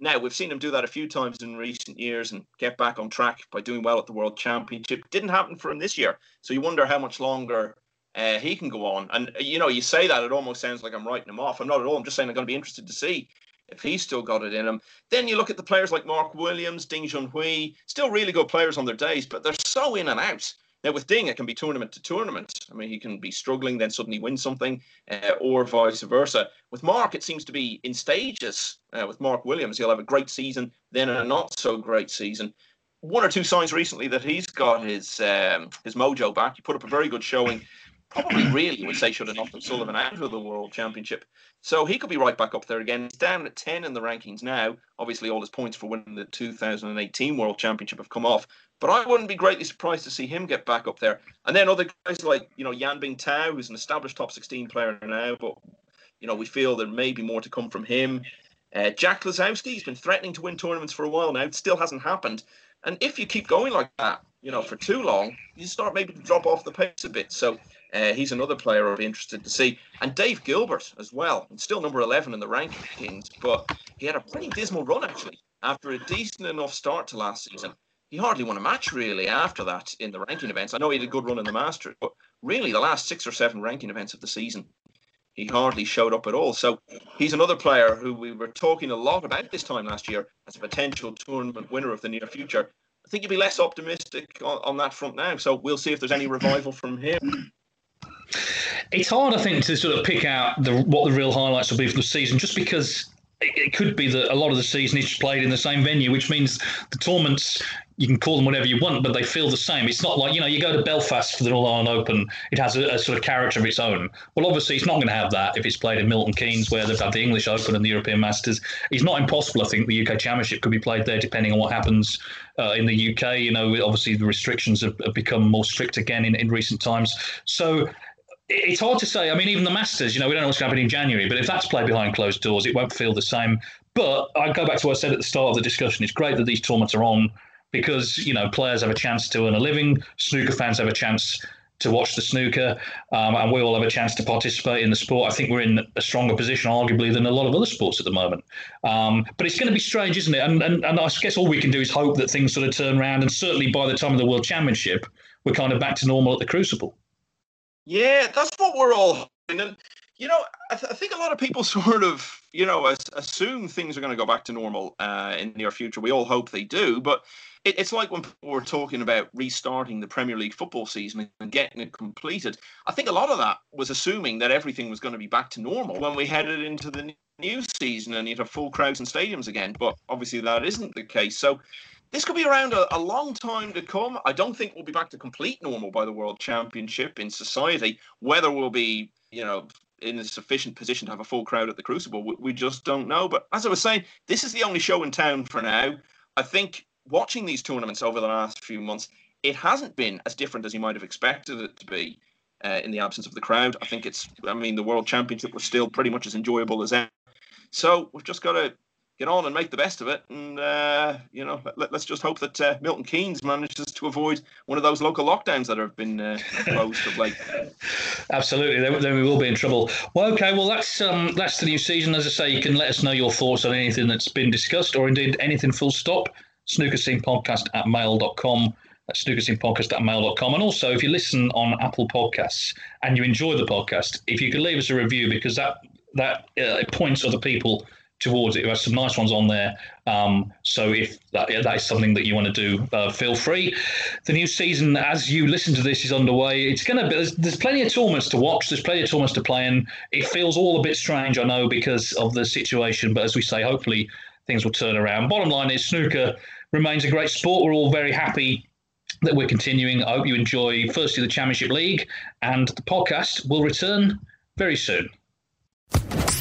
Now, we've seen him do that a few times in recent years and get back on track by doing well at the World Championship. Didn't happen for him this year. So you wonder how much longer uh, he can go on. And, you know, you say that, it almost sounds like I'm writing him off. I'm not at all. I'm just saying I'm going to be interested to see if he's still got it in him. Then you look at the players like Mark Williams, Ding Junhui, still really good players on their days, but they're so in and out. Now with Ding, it can be tournament to tournament. I mean, he can be struggling, then suddenly win something, uh, or vice versa. With Mark, it seems to be in stages. Uh, with Mark Williams, he'll have a great season, then a not so great season. One or two signs recently that he's got his um, his mojo back. He put up a very good showing. Probably, really, would say should have knocked Sullivan out of the World Championship. So he could be right back up there again. He's down at 10 in the rankings now. Obviously, all his points for winning the 2018 World Championship have come off. But I wouldn't be greatly surprised to see him get back up there. And then other guys like, you know, Yan Bingtao, who's an established top 16 player now, but, you know, we feel there may be more to come from him. Uh, Jack Lisowski, he's been threatening to win tournaments for a while now. It still hasn't happened. And if you keep going like that, you know, for too long, you start maybe to drop off the pace a bit. So uh, he's another player I'd be interested to see. And Dave Gilbert as well. He's still number 11 in the rankings, but he had a pretty dismal run actually after a decent enough start to last season he hardly won a match really after that in the ranking events. I know he had a good run in the Masters, but really the last six or seven ranking events of the season, he hardly showed up at all. So he's another player who we were talking a lot about this time last year as a potential tournament winner of the near future. I think you'd be less optimistic on, on that front now. So we'll see if there's any revival from him. It's hard, I think, to sort of pick out the, what the real highlights will be for the season, just because it could be that a lot of the season is played in the same venue, which means the tournaments you can call them whatever you want, but they feel the same. It's not like you know you go to Belfast for the All Ireland Open; it has a, a, sort of character of its own. Well, obviously, it's not going to have that if it's played in Milton Keynes, where they've had the English Open and the European Masters. It's not impossible. I think the UK Championship could be played there, depending on what happens uh, in the UK. You know, obviously the restrictions have, have become more strict again in, in recent times. So it's hard to say. I mean, even the Masters, you know, we don't know what's going to happen in January, but if that's played behind closed doors, it won't feel the same. But I go back to what I said at the start of the discussion. It's great that these tournaments are on because you know players have a chance to earn a living, snooker fans have a chance to watch the snooker, um, and we all have a chance to participate in the sport. I think we're in a stronger position, arguably, than a lot of other sports at the moment. Um, but it's going to be strange, isn't it? And, and and I guess all we can do is hope that things sort of turn around, and certainly by the time of the World Championship, we're kind of back to normal at the Crucible. Yeah, that's what we're all hoping. And you know, I, th- I, think a lot of people sort of, you know, as- assume things are going to go back to normal uh, in the near future. We all hope they do, but it, it's like when people were talking about restarting the Premier League football season and getting it completed. I think a lot of that was assuming that everything was going to be back to normal when we headed into the new season and you'd have full crowds in stadiums again. But obviously, that isn't the case. So this could be around a, a, long time to come. I don't think we'll be back to complete normal by the World Championship in society. Whether we'll be, you know, in a sufficient position to have a full crowd at the Crucible, we, we just don't know. But as I was saying, this is the only show in town for now. I think watching these tournaments over the last few months, it hasn't been as different as you might have expected it to be uh, in the absence of the crowd. I think it's, I mean, the World Championship was still pretty much as enjoyable as ever. So we've just got to get on and make the best of it. And, uh, you know, let, us just hope that uh, Milton Keynes manages to avoid one of those local lockdowns that have been uh, imposed of late. Absolutely. Then, then, we will be in trouble. Well, okay. Well, that's um, that's the new season. As I say, you can let us know your thoughts on anything that's been discussed or indeed anything full stop. Snooker Scene Podcast at mail.com. That's snooker scene podcast at mail.com. And also, if you listen on Apple Podcasts and you enjoy the podcast, if you could leave us a review because that that uh, points other people towards it. Have some nice ones on there. Um, so if that, that is something that you want to do, uh, feel free. The new season, as you listen to this, is underway. It's going to be, there's, there's, plenty of tournaments to watch. There's plenty of tournaments to play in. It feels all a bit strange, I know, because of the situation. But as we say, hopefully things will turn around. Bottom line is snooker remains a great sport. We're all very happy that we're continuing. I hope you enjoy firstly the Championship League and the podcast will return very soon.